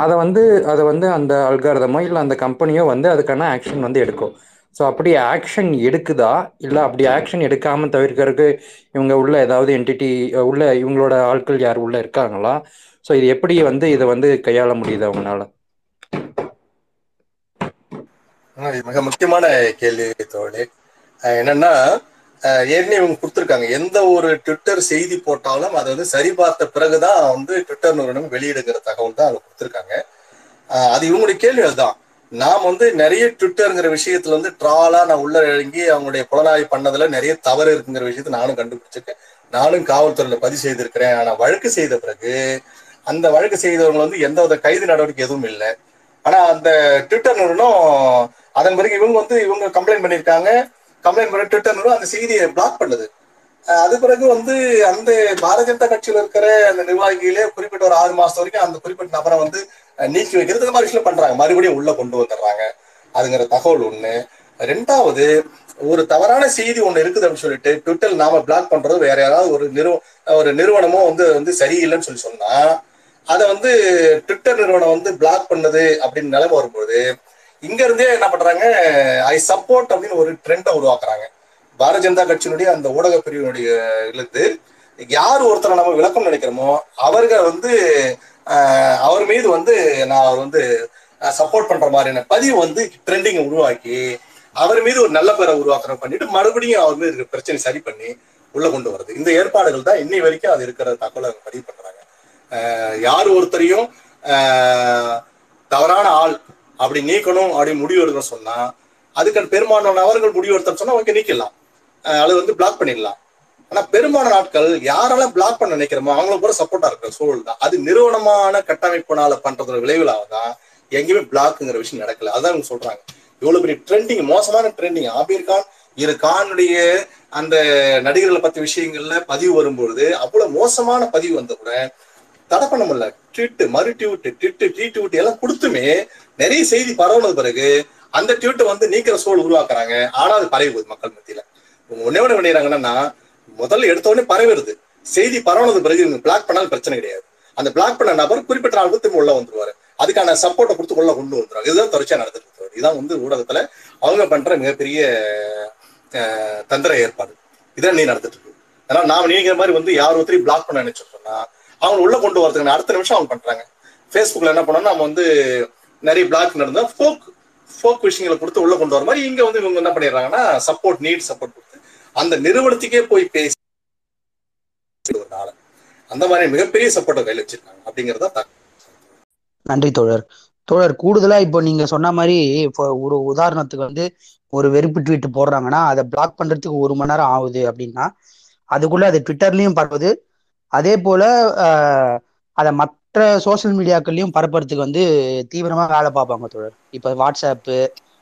அதை வந்து அதை வந்து அந்த அல்காரதமோ இல்லை அந்த கம்பெனியோ வந்து அதுக்கான ஆக்ஷன் வந்து எடுக்கும். ஸோ அப்படி ஆக்ஷன் எடுக்குதா? இல்லை அப்படி ஆக்ஷன் எடுக்காமல் தவிர்க்கறதுக்கு இவங்க உள்ள ஏதாவது என்டிட்டி உள்ள இவங்களோட ஆட்கள் யார் உள்ள இருக்காங்களா? ஸோ இது எப்படி வந்து இதை வந்து கையாள முடியுது அவங்களால? மிக முக்கியமான கேள்வி தோழி. என்னன்னா ஏற்கனவே இவங்க கொடுத்துருக்காங்க. எந்த ஒரு ட்விட்டர் செய்தி போட்டாலும் அதை வந்து சரிபார்த்த பிறகுதான் வந்து ட்விட்டர் நிறுவனம் வெளியிடுகிற தகவல் தான் அதை கொடுத்துருக்காங்க. அது இவங்களுடைய கேள்வி அதுதான் நாம் வந்து நிறைய ட்விட்டருங்கிற விஷயத்துல வந்து ட்ராலா நான் உள்ள இறங்கி அவங்களுடைய புலனாய்வு பண்ணதுல நிறைய தவறு இருக்குங்கிற விஷயத்தை நானும் கண்டுபிடிச்சிருக்கேன். நானும் காவல்துறையில பதிவு செய்திருக்கிறேன். ஆனா வழக்கு செய்த பிறகு அந்த வழக்கு செய்தவங்க வந்து எந்த வித கைது நடவடிக்கை எதுவும் இல்லை. ஆனா அந்த ட்விட்டர் நிறுவனம் அதன் பிறகு இவங்க வந்து இவங்க கம்ப்ளைண்ட் பண்ணியிருக்காங்க. கம்ப்ளைண்ட் பண்ண ட்விட்டர் அந்த செய்தியை பிளாக் பண்ணுது. அது பிறகு வந்து அந்த பாரதிய ஜனதா கட்சியில் இருக்கிற அந்த நிர்வாகிகளே குறிப்பிட்ட ஒரு ஆறு மாசம் வரைக்கும் அந்த குறிப்பிட்ட நபரை வந்து நீக்கி வைக்கிறது இந்த மாதிரி விஷயம் பண்றாங்க. மறுபடியும் உள்ள கொண்டு வந்துடுறாங்க. அதுங்கிற தகவல் ஒண்ணு. ரெண்டாவது ஒரு தவறான செய்தி ஒண்ணு இருக்குது அப்படின்னு சொல்லிட்டு ட்விட்டர் நாம பிளாக் பண்றது வேற யாராவது ஒரு நிறுவ ஒரு நிறுவனமோ வந்து வந்து சரியில்லைன்னு சொல்லி சொன்னா அதை வந்து ட்விட்டர் நிறுவனம் வந்து பிளாக் பண்ணுது அப்படின்னு நிலைமை வரும்போது இங்க இருந்தே என்ன பண்றாங்க ஐ சப்போர்ட் அப்படின்னு ஒரு ட்ரெண்டை உருவாக்குறாங்க. பாரதிய ஜனதா கட்சியினுடைய அந்த ஊடக பிரிவினுடைய இழுத்து யார் ஒருத்தரை நம்ம விளக்கம் நினைக்கிறோமோ அவர்கள் வந்து அவர் மீது வந்து நான் அவர் வந்து சப்போர்ட் பண்ற மாதிரியான பதிவு வந்து ட்ரெண்டிங் உருவாக்கி அவர் மீது ஒரு நல்ல பேரை உருவாக்குற பண்ணிட்டு மறுபடியும் அவர் மீது இருக்கிற பிரச்சனை சரி பண்ணி உள்ள கொண்டு வருது இந்த ஏற்பாடுகள் தான் இன்னை வரைக்கும் அது இருக்கிற தகவலை பதிவு பண்றாங்க. யார் ஒருத்தரையும் தவறான ஆள் அப்படி நீக்கணும் அப்படி முடிவு எடுக்க சொன்னா அதுக்கு பெரும்பாலான நபர்கள் முடிவு எடுத்தோம்னு சொன்னா ஓகே நீக்கலாம் அஹ் அது வந்து பிளாக் பண்ணிடலாம். ஆனா பெரும்பாலான நாட்கள் யாரெல்லாம் பிளாக் பண்ண நினைக்கிறோமோ அவங்களுக்கு கூட சப்போர்ட்டா இருக்கிற சூழல் தான். அது நிறுவனமான கட்டமைப்பினால பண்றதோட விளைவுலாக தான் எங்கேயுமே பிளாக்குங்கிற விஷயம் நடக்கல. அதான் அவங்க சொல்றாங்க. இவ்வளவு பெரிய ட்ரெண்டிங் மோசமான ட்ரெண்டிங் ஆபீர் கான் இரு கானுடைய அந்த நடிகர்களை பத்தி விஷயங்கள்ல பதிவு வரும்பொழுது அவ்வளவு மோசமான பதிவு வந்த கூட தடை பண்ண முடியல. ட்வீட் மறு ட்வீட் ட்விட்டு ட்வீட் எல்லாம் கொடுத்துமே நிறைய செய்தி பரவுனது பிறகு அந்த ட்வீட்டை வந்து நீக்கிற சூழல் உருவாக்குறாங்க. ஆனா அது பரவி போகுது மக்கள் மத்தியில. ஒன்னே ஒண்ணே ஒண்ணு பண்ணிடுறாங்கன்னா முதல்ல எடுத்தோடனே பரவிடுது. செய்தி பரவுனது பிறகு இவங்க பிளாக் பண்ணாலும் பிரச்சனை கிடையாது. அந்த பிளாக் பண்ண நபர் குறிப்பிட்ட நாள் திரும்ப உள்ள வந்துருவாரு. அதுக்கான சப்போர்ட்டை கொடுத்து உள்ள கொண்டு வந்துருவாங்க இதுதான் தொடர்ச்சியா நடந்துட்டு இதுதான் வந்து ஊடகத்துல அவங்க பண்ற மிகப்பெரிய தந்திர ஏற்பாடு. இதான் நீ நடந்துட்டு இருக்கு. ஏன்னா நாம நீங்கிற மாதிரி வந்து யார் ஒருத்தரையும் பிளாக் பண்ண நினைச்சோம்னா அவங்க உள்ள கொண்டு வரதுக்கு அடுத்த நிமிஷம் அவங்க பண்றாங்க. ஃபேஸ்புக்ல என்ன பண்ணோம்னா நம்ம வந்து நிறைய பிளாக் நடந்தா ஃபோக் ஃபோக் விஷயங்களை கொடுத்து உள்ள கொண்டு வர மாதிரி இங்க வந்து இவங்க என்ன பண்ணிடுறாங்கன்னா சப்போர்ட் நீட் சப்போர்ட் கொடுத்து அந்த நிறுவனத்துக்கே போய் பேசி ஒரு நாளை. அந்த மாதிரி மிகப்பெரிய சப்போர்ட்டை கையில் வச்சிருக்காங்க. அப்படிங்கறத நன்றி தோழர். தோழர் கூடுதலா இப்போ நீங்க சொன்ன மாதிரி இப்போ ஒரு உதாரணத்துக்கு வந்து ஒரு வெறுப்பு ட்வீட் போடுறாங்கன்னா அதை பிளாக் பண்றதுக்கு ஒரு மணி நேரம் ஆகுது அப்படின்னா அதுக்குள்ள அது ட்விட்டர்லயும் பரவுது. அதே போல ஆஹ், அதை மற்ற சோஷியல் மீடியாக்கள்லயும் பரப்புறதுக்கு வந்து தீவிரமா வேலை பார்ப்பாங்க தோழர். இப்போ வாட்ஸ்அப்பு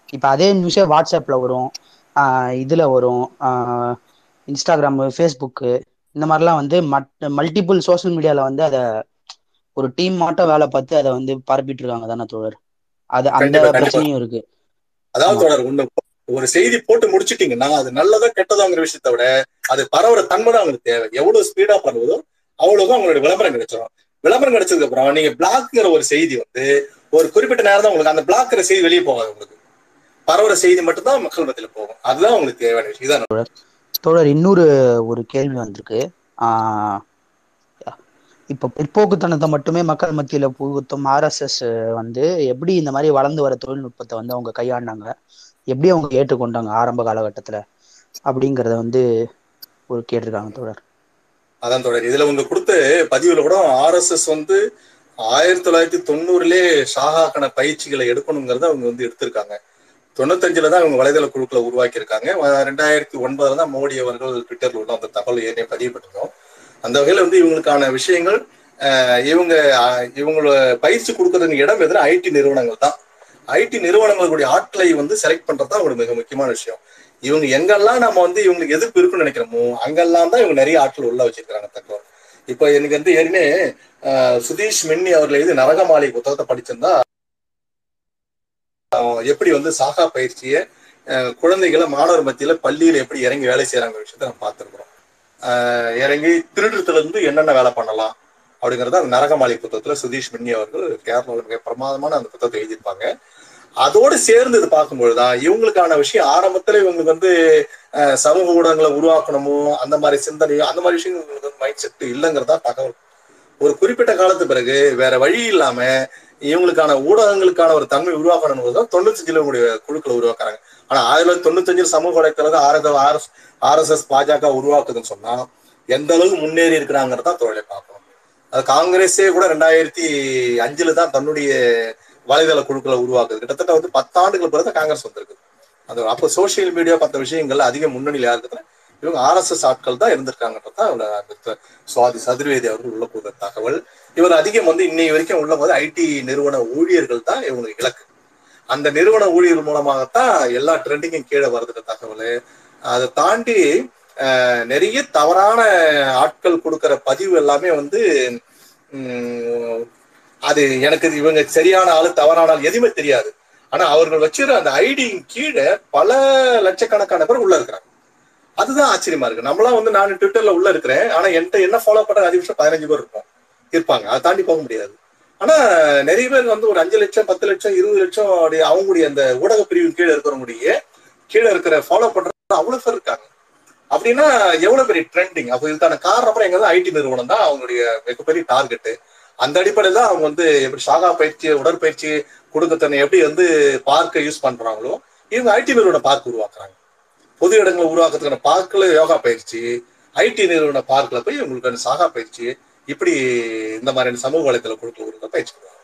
இப்போ அதே நியூஸே வாட்ஸ்அப்ல வரும். இதுல வரும். இன்ஸ்டாகிராம் ஃபேஸ்புக்கு இந்த மாதிரிலாம் வந்து மட் மல்டிபிள் சோஷியல் மீடியால வந்து அதை ஒரு டீம் மாட்டம் வேலை பார்த்து அதை வந்து பரப்பிட்டு இருக்காங்க தானே தோழர்? அது அந்த. பிரச்சனையும் இருக்கு. அதாவது ஒண்ணு ஒரு செய்தி போட்டு முடிச்சிட்டீங்கன்னா அது நல்லதா கெட்டதாங்கிற விஷயத்தை விட அது பரவுற தன்மை தான் அவங்களுக்கு தேவை. எவ்வளவு ஸ்பீடா பரவுதோ அவ்வளவுதான் அவங்களுடைய விளம்பரம் கிடைச்சிடும் விளம்பரம் கிடைச்சதுக்கு அப்புறம் நீங்க பிளாக்ங்கிற ஒரு செய்தி வந்து ஒரு குறிப்பிட்ட நேரம் தான் உங்களுக்கு அந்த பிளாக்குற செய்தி வெளியே போகாது உங்களுக்கு. பரவுற செய்தி மட்டும் தான் மக்கள் மத்தியில போகும். அதுதான் உங்களுக்கு தேவையான விஷயம். இதான் தோழர் இன்னொரு ஒரு கேள்வி வந்திருக்கு. ஆஹ் இப்ப பிற்போக்குத்தனத்தை மட்டுமே மக்கள் மத்தியில புகுத்தும் ஆர்எஸ்எஸ் வந்து எப்படி இந்த மாதிரி வளர்ந்து வர தொழில்நுட்பத்தை வந்து அவங்க கையாண்டாங்க? எப்படி அவங்க ஏற்றுக்கொண்டாங்க ஆரம்ப காலகட்டத்துல? அப்படிங்கறத வந்து ஒரு கேட்டிருக்காங்க தோழர். அதான் தொடர் இதுல உங்க கொடுத்த பதிவுல கூட ஆர்எஸ்எஸ் வந்து ஆயிரத்தி தொள்ளாயிரத்தி தொண்ணூறுலயே ஷாஹாக்கான பயிற்சிகளை எடுக்கணுங்கிறத அவங்க வந்து எடுத்திருக்காங்க. தொண்ணூத்தஞ்சுல தான் அவங்க வலைதள குழுக்களை உருவாக்கி இருக்காங்க ரெண்டாயிரத்தி ஒன்பதுல தான் மோடி அவர்கள் ட்விட்டர்ல உள்ள அந்த தகவல் ஏற்கனவே பதிவுபட்டிருக்கோம் அந்த வகையில வந்து இவங்களுக்கான விஷயங்கள் இவங்க இவங்களோட இவங்கள பயிற்சி கொடுக்கறதுக்கு இடம் எதுனா ஐடி நிறுவனங்கள் தான். ஐடி நிறுவனங்களுடைய ஆட்களை வந்து செலக்ட் பண்றது தான் ஒரு மிக முக்கியமான விஷயம். இவங்க எங்கெல்லாம் நம்ம வந்து இவங்களுக்கு எதிர்ப்பு இருக்குன்னு நினைக்கிறோமோ அங்கெல்லாம் தான் இவங்க நிறைய ஆட்கள் உள்ள வச்சிருக்கிறாங்க தக்கம் இப்போ எனக்கு வந்து ஏற்கனவே சுதீஷ் மென்னி அவர்கள் எழுதி நரகமாலை புத்தகத்தை படிச்சிருந்தா எப்படி வந்து சாகா பயிற்சியை குழந்தைகளை மாணவர் மத்தியில பள்ளியில எப்படி இறங்கி வேலை செய்யறாங்க விஷயத்த நம்ம பார்த்துருக்குறோம். இறங்கி திருடுறதுல இருந்து என்னென்ன வேலை பண்ணலாம் அப்படிங்கறத அந்த நரகமாலை புத்தகத்துல சுதீஷ் மின்னி அவர்கள் கேரளாவில் மிக பிரமாதமான அந்த புத்தகத்தை எழுதியிருப்பாங்க. அதோடு சேர்ந்து இது பார்க்கும்பொழுதுதான் இவங்களுக்கான விஷயம் ஆரம்பத்துல இவங்களுக்கு வந்து சமூக ஊடகங்களை உருவாக்கணுமோ அந்த மாதிரி சிந்தனையோ அந்த மாதிரி விஷயங்கள் மைண்ட் செட் இல்லைங்கிறதா தகவல். ஒரு குறிப்பிட்ட காலத்து பிறகு வேற வழி இல்லாம இவங்களுக்கான ஊடகங்களுக்கான ஒரு தன்மை உருவாக்கணும்னு தான் தொண்ணூத்தஞ்சுல உங்களுடைய குழுக்களை உருவாக்குறாங்க. ஆனா ஆயிரத்தி தொள்ளாயிரத்தி தொண்ணூத்தஞ்சில் சமூக வலைத்தளம் ஆர்எஸ் ஆர்எஸ் ஆர்எஸ்எஸ் பாஜக உருவாக்குதுன்னு சொன்னா எந்த அளவுக்கு முன்னேறி இருக்கிறாங்கிறத தொழிலை பார்க்கணும். அது காங்கிரஸே கூட ரெண்டாயிரத்தி அஞ்சுல தான் தன்னுடைய வலைதள குழுக்களை உருவாக்குது. கிட்டத்தட்ட வந்து பத்தாண்டுகள் பிறகு காங்கிரஸ் வந்திருக்கு. அது அப்போ சோசியல் மீடியா பத்த விஷயங்கள் அதிக முன்னணியில் இருக்கிற இவங்க ஆர்எஸ்எஸ் ஆட்கள் தான் இருந்திருக்காங்கன்றது தான் சுவாதி சதுர்வேதி அவர்கள் உள்ள போகிற தகவல். இவர் அதிகம் வந்து இன்னை வரைக்கும் உள்ள போது ஐடி நிறுவன ஊழியர்கள் தான் இவங்களுக்கு இலக்கு. அந்த நிறுவன ஊழியர் மூலமாகத்தான் எல்லா ட்ரெண்டிங்கும் கீழே வருதுன்ற தகவல். அதை தாண்டி நிறைய தவறான ஆட்கள் கொடுக்கிற பதிவு எல்லாமே வந்து உம், அது எனக்கு இவங்க சரியான ஆளு தவறான ஆள் எதுவுமே தெரியாது. ஆனா அவர்கள் வச்சிருக்க அந்த ஐடியின் கீழே பல லட்சக்கணக்கான பேர் உள்ள இருக்கிறாங்க. அதுதான் ஆச்சரியமா இருக்கு. நம்மளாம் வந்து நான் ட்விட்டர்ல உள்ள இருக்கிறேன். ஆனா என்கிட்ட என்ன ஃபாலோ பண்ற அதிகபட்சம் பதினஞ்சு பேர் இருப்போம். இருப்பாங்க. அதை தாண்டி போக முடியாது. ஆனா நிறைய பேர் வந்து ஒரு அஞ்சு லட்சம் பத்து லட்சம் இருபது லட்சம் அப்படி அவங்களுடைய அந்த ஊடக பிரிவின் கீழே இருக்கிறவங்களுடைய கீழே இருக்கிற ஃபாலோ பண்றது அவ்வளவு பேர் இருக்காங்க. அப்படின்னா எவ்வளவு பெரிய ட்ரெண்டிங் அப்போ இதுக்கான காரணம் எங்க ஐடி நிறுவனம் தான் அவங்களுடைய மிகப்பெரிய டார்கெட்டு அந்த அடிப்படையில் தான் அவங்க வந்து எப்படி சாகா பயிற்சி உடற்பயிற்சி கொடுக்கத்தனை எப்படி வந்து பார்க்க யூஸ் பண்றாங்களோ இவங்க ஐடி நிறுவன பார்க் உருவாக்குறாங்க. பொது இடங்களை உருவாக்குறதுக்கான பார்க்கல யோகா பயிற்சி ஐடி நிறுவன பார்க்ல போய் உங்களுக்கு சாகா பயிற்சி இப்படி இந்த மாதிரியான சமூக வலைத்தள கொடுத்து கொடுக்க பயிற்சி கொடுக்குறாங்க.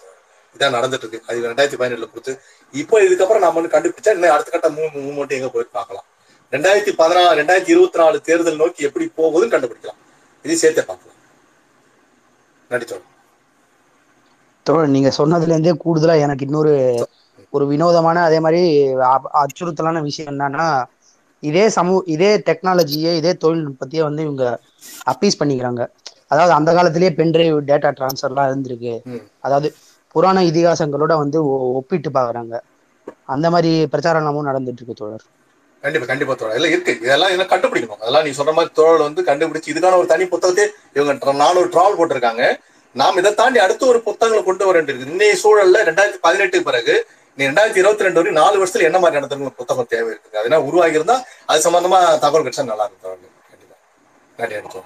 இதான் நடந்துட்டு இருக்கு. அது ரெண்டாயிரத்தி பதினெட்டுல கொடுத்து இப்போ இதுக்கப்புறம் நம்ம கண்டுபிடிச்சா இன்னும் அடுத்த கட்ட மூணு மூமெண்ட் எங்க போய் பார்க்கலாம். ரெண்டாயிரத்தி பதினாறு ரெண்டாயிரத்தி இருபத்தி நாலு தேர்தல் நோக்கி எப்படி போகுதுன்னு கண்டுபிடிக்கலாம். இதையும் சேர்த்தே பார்க்கலாம். நடிச்சோம் தோழர் நீங்க சொன்னதுல இருந்தே கூடுதலா எனக்கு இன்னொரு ஒரு வினோதமான அதே மாதிரி அச்சுறுத்தலான விஷயம் என்னன்னா இதே சமூக இதே டெக்னாலஜியே இதே தொழில்நுட்பத்தையே வந்து இவங்க அப்பீஸ் பண்ணிக்கிறாங்க. அதாவது அந்த காலத்திலேயே பென்ட்ரைவ் டேட்டா டிரான்ஸ்ஃபர்லாம் இருந்திருக்கு. அதாவது புராண இதிகாசங்களோட வந்து ஒப்பிட்டு பாக்குறாங்க. அந்த மாதிரி பிரச்சாரமும் நடந்துட்டு இருக்கு தோழர். கண்டிப்பா கண்டிப்பா தோழர். இல்ல இருக்கு. இதெல்லாம் இதெல்லாம் கண்டுபிடிக்கணும்? அதெல்லாம் நீ சொல்ற மாதிரி தோழல் வந்து கண்டுபிடிச்சு இதுக்கான ஒரு தனி புத்தகத்தை இவங்க நானூறு ட்ராவல் போட்டிருக்காங்க. நாம் இதை தாண்டி அடுத்த ஒரு புத்தகங்களை கொண்டு வர வேண்டியிருக்கு. இன்னைய சூழல்ல ரெண்டாயிரத்தி பதினெட்டு பிறகு நீ ரெண்டாயிரத்தி இருபத்தி ரெண்டு வரைக்கும் நாலு வருஷத்துல என்ன மாதிரி நடத்துங்க புத்தகம் தேவை இருக்குது? அதனால உருவாகி இருந்தா அது சம்பந்தமா தகவல் கிடைச்சா நல்லா இருக்கும் கண்டிப்பா.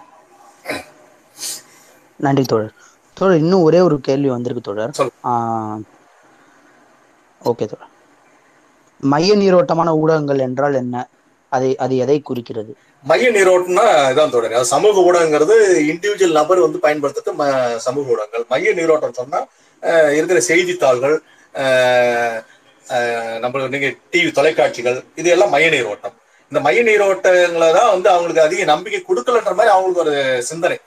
நன்றி தோழர். தோழர். இன்னும் ஒரே ஒரு கேள்வி வந்திருக்கு தோழர். ஓகே தோழர். மைய நீரோட்டமான ஊடகங்கள் என்றால் என்ன? அதை அது எதை குறிக்கிறது? மைய நீரோட்டம்னா இதான் தொடர் சமூக ஊடகங்கிறது இண்டிவிஜுவல் நபர் வந்து பயன்படுத்துறது சமூக ஊடகங்கள். மைய நீரோட்டம் சொன்னா இருக்கிற செய்தித்தாள்கள் அஹ், அஹ், நம்ம நீங்க டிவி தொலைக்காட்சிகள் இது எல்லாம் மைய நீரோட்டம். இந்த மைய நீரோட்டங்களை தான் வந்து அவங்களுக்கு அதிக நம்பிக்கை கொடுக்கலன்ற மாதிரி அவங்களுக்கு ஒரு சிந்தனை.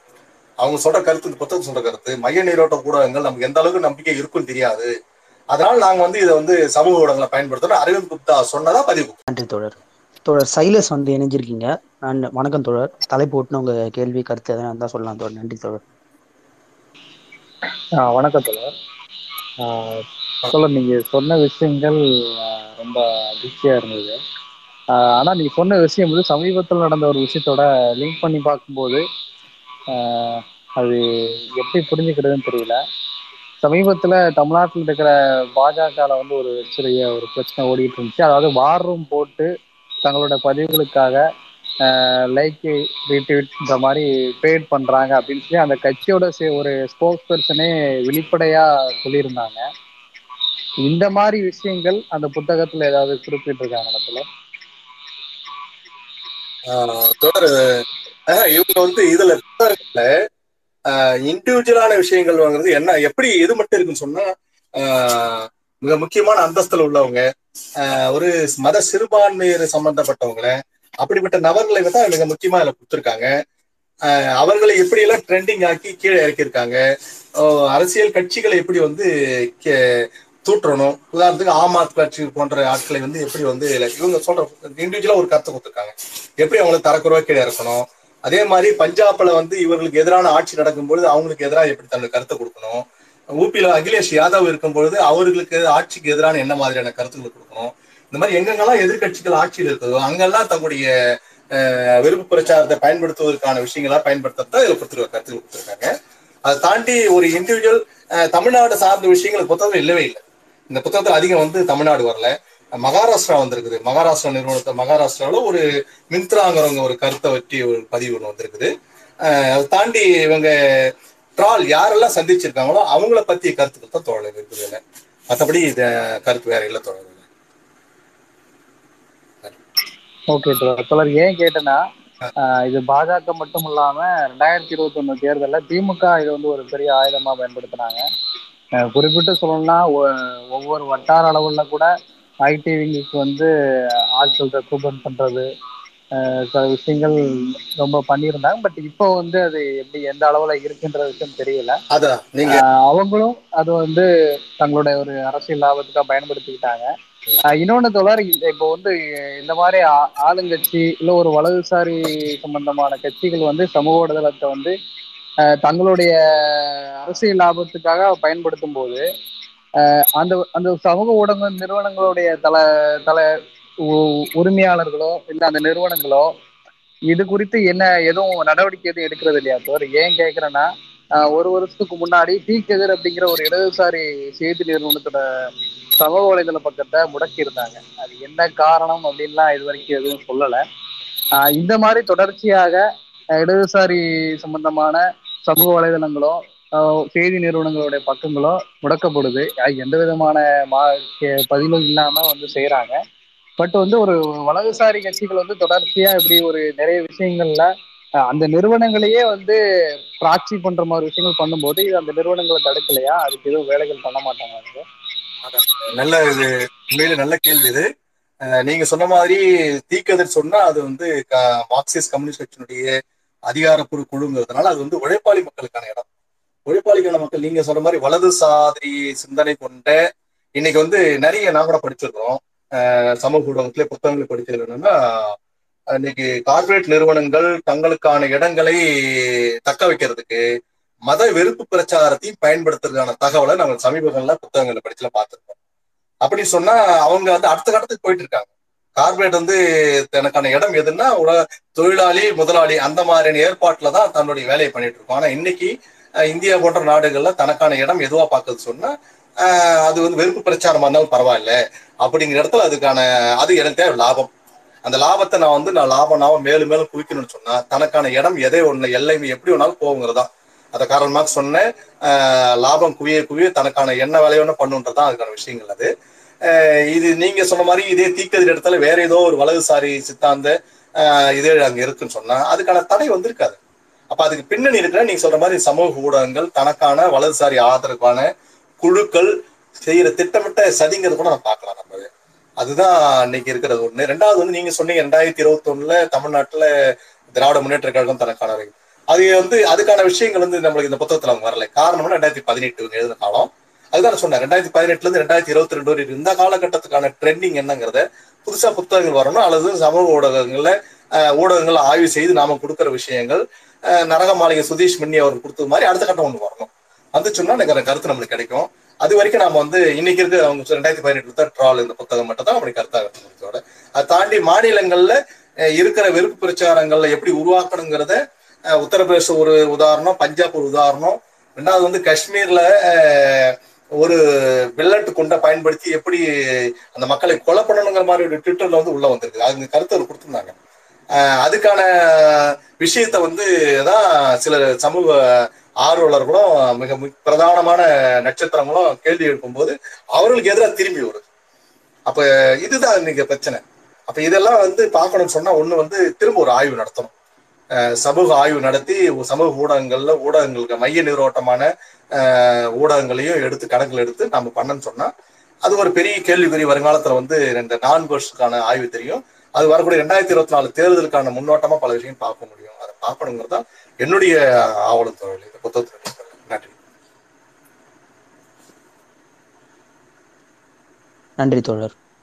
அவங்க சொல்ற கருத்து இந்த புத்தகம் சொல்ற கருத்து மைய நீரோட்ட ஊடகங்கள் நமக்கு எந்த அளவுக்கு நம்பிக்கை இருக்குன்னு தெரியாது. அதனால நாங்க வந்து இதை வந்து சமூக ஊடகங்களை பயன்படுத்துறோம் அரவிந்த் குப்தா சொன்னதா பதிவு நன்றி தோழர். தோழர் சைலஸ் வந்து இணைஞ்சிருக்கீங்க. நான் வணக்கம் தோழர். தலைப்பு ஓட்டுன உங்க கேள்வி கருத்து எதனா இருந்தா சொல்லலாம் தோழர். நன்றி தோழர். ஆ, வணக்கம் தோழர். சொல்ல நீங்க சொன்ன விஷயங்கள் ரொம்ப அதிர்ச்சியா இருந்தது. ஆனா நீங்க சொன்ன விஷயம் வந்து சமீபத்தில் நடந்த ஒரு விஷயத்தோட லிங்க் பண்ணி பார்க்கும்போது அது எப்படி புரிஞ்சுக்கிறதுன்னு தெரியல. சமீபத்துல தமிழ்நாட்டில் இருக்கிற பாஜகவில் வந்து ஒரு சிறிய ஒரு பிரச்சனை ஓடிட்டு இருந்துச்சு. அதாவது வார் ரூம் போட்டு தங்களோட பதிவுகளுக்காக லைக் ரீட்வீட்ன்ற மாதிரி பேட் பண்றாங்க அப்படின்னு சொல்லி அந்த கட்சியோட ஒரு ஸ்போக்ஸ் பர்சனே வெளிப்படையா சொல்லியிருந்தாங்க. இந்த மாதிரி விஷயங்கள் அந்த புத்தகத்துல ஏதாவது குறிப்பிட்டிருக்காங்களா இடத்துல? ஆஹ் ஆஹ் இவங்க வந்து இதுல புத்தகத்துல இண்டிவிஜுவலான விஷயங்கள் வாங்குறது என்ன எப்படி இது மட்டும் இருக்குன்னு சொன்னா ஆஹ் மிக முக்கியமான அந்தஸ்துல உள்ளவங்க ஒரு மத சிறுபான்மையர் சம்பந்தப்பட்டவங்கள அப்படிப்பட்ட நபர்களை தான் மிக முக்கியமா அதுல கொடுத்துருக்காங்க. ஆஹ் அவர்களை எப்படி எல்லாம் ட்ரெண்டிங் ஆக்கி கீழே இறக்கியிருக்காங்க? அரசியல் கட்சிகளை எப்படி வந்து கே- தூற்றணும்? உதாரணத்துக்கு ஆம் ஆத்மி கட்சி போன்ற ஆட்களை வந்து எப்படி வந்து இவங்க சொல்ற இண்டிவிஜுவலா ஒரு கருத்தை கொடுத்துருக்காங்க. எப்படி அவங்களை தரக்குறவா கீழே இறக்கணும்? அதே மாதிரி பஞ்சாப்ல வந்து இவர்களுக்கு எதிரான ஆட்சி நடக்கும்போது அவங்களுக்கு எதிராக எப்படி தன்னுடைய கருத்தை கொடுக்கணும்? ஊபியில அகிலேஷ் யாதவ் இருக்கும்பொழுது அவர்களுக்கு ஆட்சிக்கு எதிரான என்ன மாதிரியான கருத்துக்களை கொடுக்கணும்? இந்த மாதிரி எங்கெங்கெல்லாம் எதிர்க்கட்சிகள் ஆட்சியில் இருக்குதோ அங்கெல்லாம் தங்களுடைய அஹ், விருப்பு பிரச்சாரத்தை பயன்படுத்துவதற்கான விஷயங்களா பயன்படுத்தத்தான் இதில் கொடுத்துருக்க கொடுத்துருக்காங்க. அதை தாண்டி ஒரு இண்டிவிஜுவல் தமிழ்நாடு சார்ந்த விஷயங்கள் புத்தகத்தில் இல்லவே இல்லை. இந்த புத்தகத்துல அதிகம் வந்து தமிழ்நாடு வரல. மகாராஷ்டிரா வந்திருக்குது. மகாராஷ்டிரா நிறுவனத்தை மகாராஷ்டிராவில் ஒரு மின்த்ராங்கிறவங்க ஒரு கருத்தை வச்சு ஒரு பதிவு ஒன்று வந்திருக்குது. அதை தாண்டி இவங்க ட்ரால் யாரெல்லாம் சந்திச்சிருக்காங்களோ அவங்கள பத்திய கருத்துக்கள் தான் தோழர் இருக்குது மற்றபடி இத கருத்து வேற இல்லை தோழர். ஓகே தோழர். ஏன் கேட்டேன்னா இது பாஜக மட்டும் இல்லாம ரெண்டாயிரத்தி இருபத்தி ஒண்ணு தேர்தல்ல திமுக இதை வந்து ஒரு பெரிய ஆயுதமா பயன்படுத்தினாங்க. குறிப்பிட்டு சொல்லணும்னா ஒவ்வொரு வட்டார அளவுல கூட ஐடி விங்குக்கு வந்து ஆட்கள் ரெக்ரூட்மெண்ட் பண்றது விஷயங்கள் ரொம்ப பண்ணியிருந்தாங்க. பட் இப்போ வந்து அது எப்படி எந்த அளவுல இருக்குன்ற விஷயம் தெரியல. அவங்களும் அது வந்து தங்களுடைய ஒரு அரசியல் லாபத்துக்காக பயன்படுத்திக்கிட்டாங்க. இன்னொன்னு இந்த- இப்போ வந்து இந்த மாதிரி ஆளுங்கட்சி இல்ல ஒரு வலதுசாரி சம்பந்தமான கட்சிகள் வந்து சமூக ஊடகத்தை வந்து தங்களுடைய அரசியல் லாபத்துக்காக பயன்படுத்தும் போது அந்த அந்த சமூக ஊடக நிறுவனங்களுடைய தல தல உரிமையாளர்களோ இல்ல அந்த நிறுவனங்களோ இது குறித்து என்ன எதுவும் நடவடிக்கை எதுவும் எடுக்கிறது இல்லையா சார் ஏன் கேக்குறேன்னா ஒரு வருஷத்துக்கு முன்னாடி டி தீக்கெதிர் அப்படிங்கிற ஒரு இடதுசாரி செய்தி நிறுவனத்தோட சமூக வலைதள பக்கத்தை முடக்கி இருந்தாங்க. அது என்ன காரணம் அப்படின்லாம் இது வரைக்கும் எதுவும் சொல்லல. ஆஹ் இந்த மாதிரி தொடர்ச்சியாக இடதுசாரி சம்பந்தமான சமூக வலைதளங்களோ செய்தி நிறுவனங்களுடைய பக்கங்களோ முடக்கப்படுது. எந்த விதமான மா பதிலும் இல்லாம வந்து செய்யறாங்க பட் வந்து ஒரு வலதுசாரி கட்சிகள் வந்து தொடர்ச்சியா இப்படி ஒரு நிறைய விஷயங்கள்ல அந்த நிறுவனங்களையே வந்து பிராட்சி பண்ற மாதிரி விஷயங்கள் பண்ணும்போது இது அந்த நிறுவனங்களை தடுக்கலையா? அதுக்கு எதுவும் வேலைகள் பண்ண மாட்டாங்க நல்ல இது உண்மையில நல்ல கேள்வி இது. நீங்க சொன்ன மாதிரி தீக்கதிர் சொன்னா அது வந்து க- மார்க்சிஸ்ட் கம்யூனிஸ்ட் கட்சியினுடைய அதிகாரப்பூர்வ குழுங்கிறதுனால அது வந்து உழைப்பாளி மக்களுக்கான இடம். உழைப்பாளிக்கான மக்கள் நீங்க சொன்ன மாதிரி வலதுசாரி சிந்தனை கொண்ட இன்னைக்கு வந்து நிறைய நான் கூட படிச்சிருக்கிறோம். அஹ் சமூக ஊடகத்திலே புத்தகங்களை படித்தது என்னன்னா இன்னைக்கு கார்ப்பரேட் நிறுவனங்கள் தங்களுக்கான இடங்களை தக்க வைக்கிறதுக்கு மத வெறுப்பு பிரச்சாரத்தையும் பயன்படுத்துறதுக்கான தகவலை நம்ம சமீபங்கள்ல புத்தகங்களை படிச்சுல பார்த்துருக்கோம். அப்படி சொன்னா அவங்க வந்து அடுத்த கட்டத்துக்கு போயிட்டு இருக்காங்க கார்பரேட் வந்து தனக்கான இடம் எதுன்னா உலக தொழிலாளி முதலாளி அந்த மாதிரியான ஏற்பாட்டுல தான் தன்னுடைய வேலையை பண்ணிட்டு இருக்கோம் ஆனா இன்னைக்கு இந்தியா போன்ற நாடுகள்ல தனக்கான இடம் எதுவா பார்க்கறது சொன்னா அது வந்து வெறுப்பு பிரச்சாரமா இருந்தாலும் பரவாயில்ல. அப்படிங்கிற இடத்துல அதுக்கான அது எனக்கு தேவை லாபம். அந்த லாபத்தை நான் வந்து நான் லாபம் நான் மேலும் மேலும் குவிக்கணும்னு சொன்னா தனக்கான இடம் எதை ஒண்ணு எல்லையுமே எப்படி வேணாலும் போகுங்கிறதா. அதை காரணமாக சொன்னேன் லாபம் குவிய குவிய தனக்கான என்ன வேலையை வேணா பண்ணுன்றதுதான் அதுக்கான விஷயங்கள் அது. இது நீங்க சொன்ன மாதிரி இதே தீக்கதிர் இடத்துல வேற ஏதோ ஒரு வலதுசாரி சித்தாந்த இதே அங்க இருக்குன்னு சொன்னா அதுக்கான தடை வந்திருக்காது. அப்ப அதுக்கு பின்னணி இருக்கிற நீங்க சொல்ற மாதிரி சமூக ஊடகங்கள் தனக்கான வலதுசாரி ஆதரவான குழுக்கள் செய்யற திட்டமிட்ட சதிங்கிறது கூட நம்ம பார்க்கலாம் நம்ம. அதுதான் இன்னைக்கு இருக்கிறது ஒண்ணு. ரெண்டாவது வந்து நீங்க சொன்னீங்க ரெண்டாயிரத்தி இருபத்தி ஒண்ணுல தமிழ்நாட்டுல திராவிட முன்னேற்ற கழகம் தனக்கான அது வந்து அதுக்கான விஷயங்கள் வந்து நம்மளுக்கு இந்த புத்தகத்துல அவங்க வரல. காரணம் ரெண்டாயிரத்தி பதினெட்டு எழுதின காலம். அதுதான் சொன்னேன் ரெண்டாயிரத்தி பதினெட்டுல இருந்து ரெண்டாயிரத்தி இருபத்தி ரெண்டு வரை இந்த காலகட்டத்துக்கான ட்ரெண்டிங் என்னங்கிறத புதுசா புத்தகங்கள் வரணும். அல்லது சமூக ஊடகங்கள்ல ஊடகங்கள் ஆய்வு செய்து நாம கொடுக்குற விஷயங்கள் நரக மாளிகை சுதீஷ் மின்னி அவர் கொடுத்தது மாதிரி அடுத்த கட்டம் ஒன்று வரணும். வந்துச்சுன்னா எனக்கு அந்த கருத்து நம்மளுக்கு கிடைக்கும். அது வரைக்கும் நாம வந்து இன்னைக்கு இருக்க அவங்க ரெண்டாயிரத்தி பதினெட்டுல தான் ட்ரால் இந்த புத்தகம் மட்டும் தான் அப்படி கருத்தாக இருக்கோட அதை தாண்டி மாநிலங்கள்ல இருக்கிற வெறுப்பு பிரச்சாரங்கள்ல எப்படி உருவாக்கணுங்கிறத உத்தரப்பிரதேச ஒரு உதாரணம் பஞ்சாப் ஒரு உதாரணம் ரெண்டாவது வந்து காஷ்மீர்ல ஒரு வெள்ளட்டு குண்டை பயன்படுத்தி எப்படி அந்த மக்களை கொலை பண்ணணுங்கிற மாதிரி ஒரு ட்விட்டர்ல வந்து உள்ள வந்திருக்கு அது கருத்து அவர் கொடுத்துருந்தாங்க. அதுக்கான விஷயத்த வந்து தான் சில சமூக ஆர்வலர்களும் மிக பிரதானமான நட்சத்திரங்களும் கேள்வி எழுப்பும்போது அவர்களுக்கு எதிராக திரும்பி வருது அப்ப இதுதான் இன்னைக்கு பிரச்சனை. அப்ப இதெல்லாம் வந்து பார்க்கணும்னு சொன்னா ஒண்ணு வந்து திரும்ப ஒரு ஆய்வு நடத்தணும். சமூக ஆய்வு நடத்தி சமூக ஊடகங்கள்ல ஊடகங்களுக்கு மைய நீரோட்டமான ஊடகங்களையும் எடுத்து கணக்கில் எடுத்து நம்ம பண்ணன்னு சொன்னா அது ஒரு பெரிய கேள்விக்குறி வருங்காலத்துல வந்து இந்த நான்கு வருஷத்துக்கான ஆய்வு தெரியும். அது வரக்கூடிய ரெண்டாயிரத்தி இருபத்தி நாலு தேர்தலுக்கான முன்னோட்டமா பல விஷயம் பார்க்க முடியும். பார்க்கணுங்கிறது தான் என்னுடைய ஆவலம் தொழில் இந்த புத்தகத்தில் நன்றி. நன்றி தோழர்.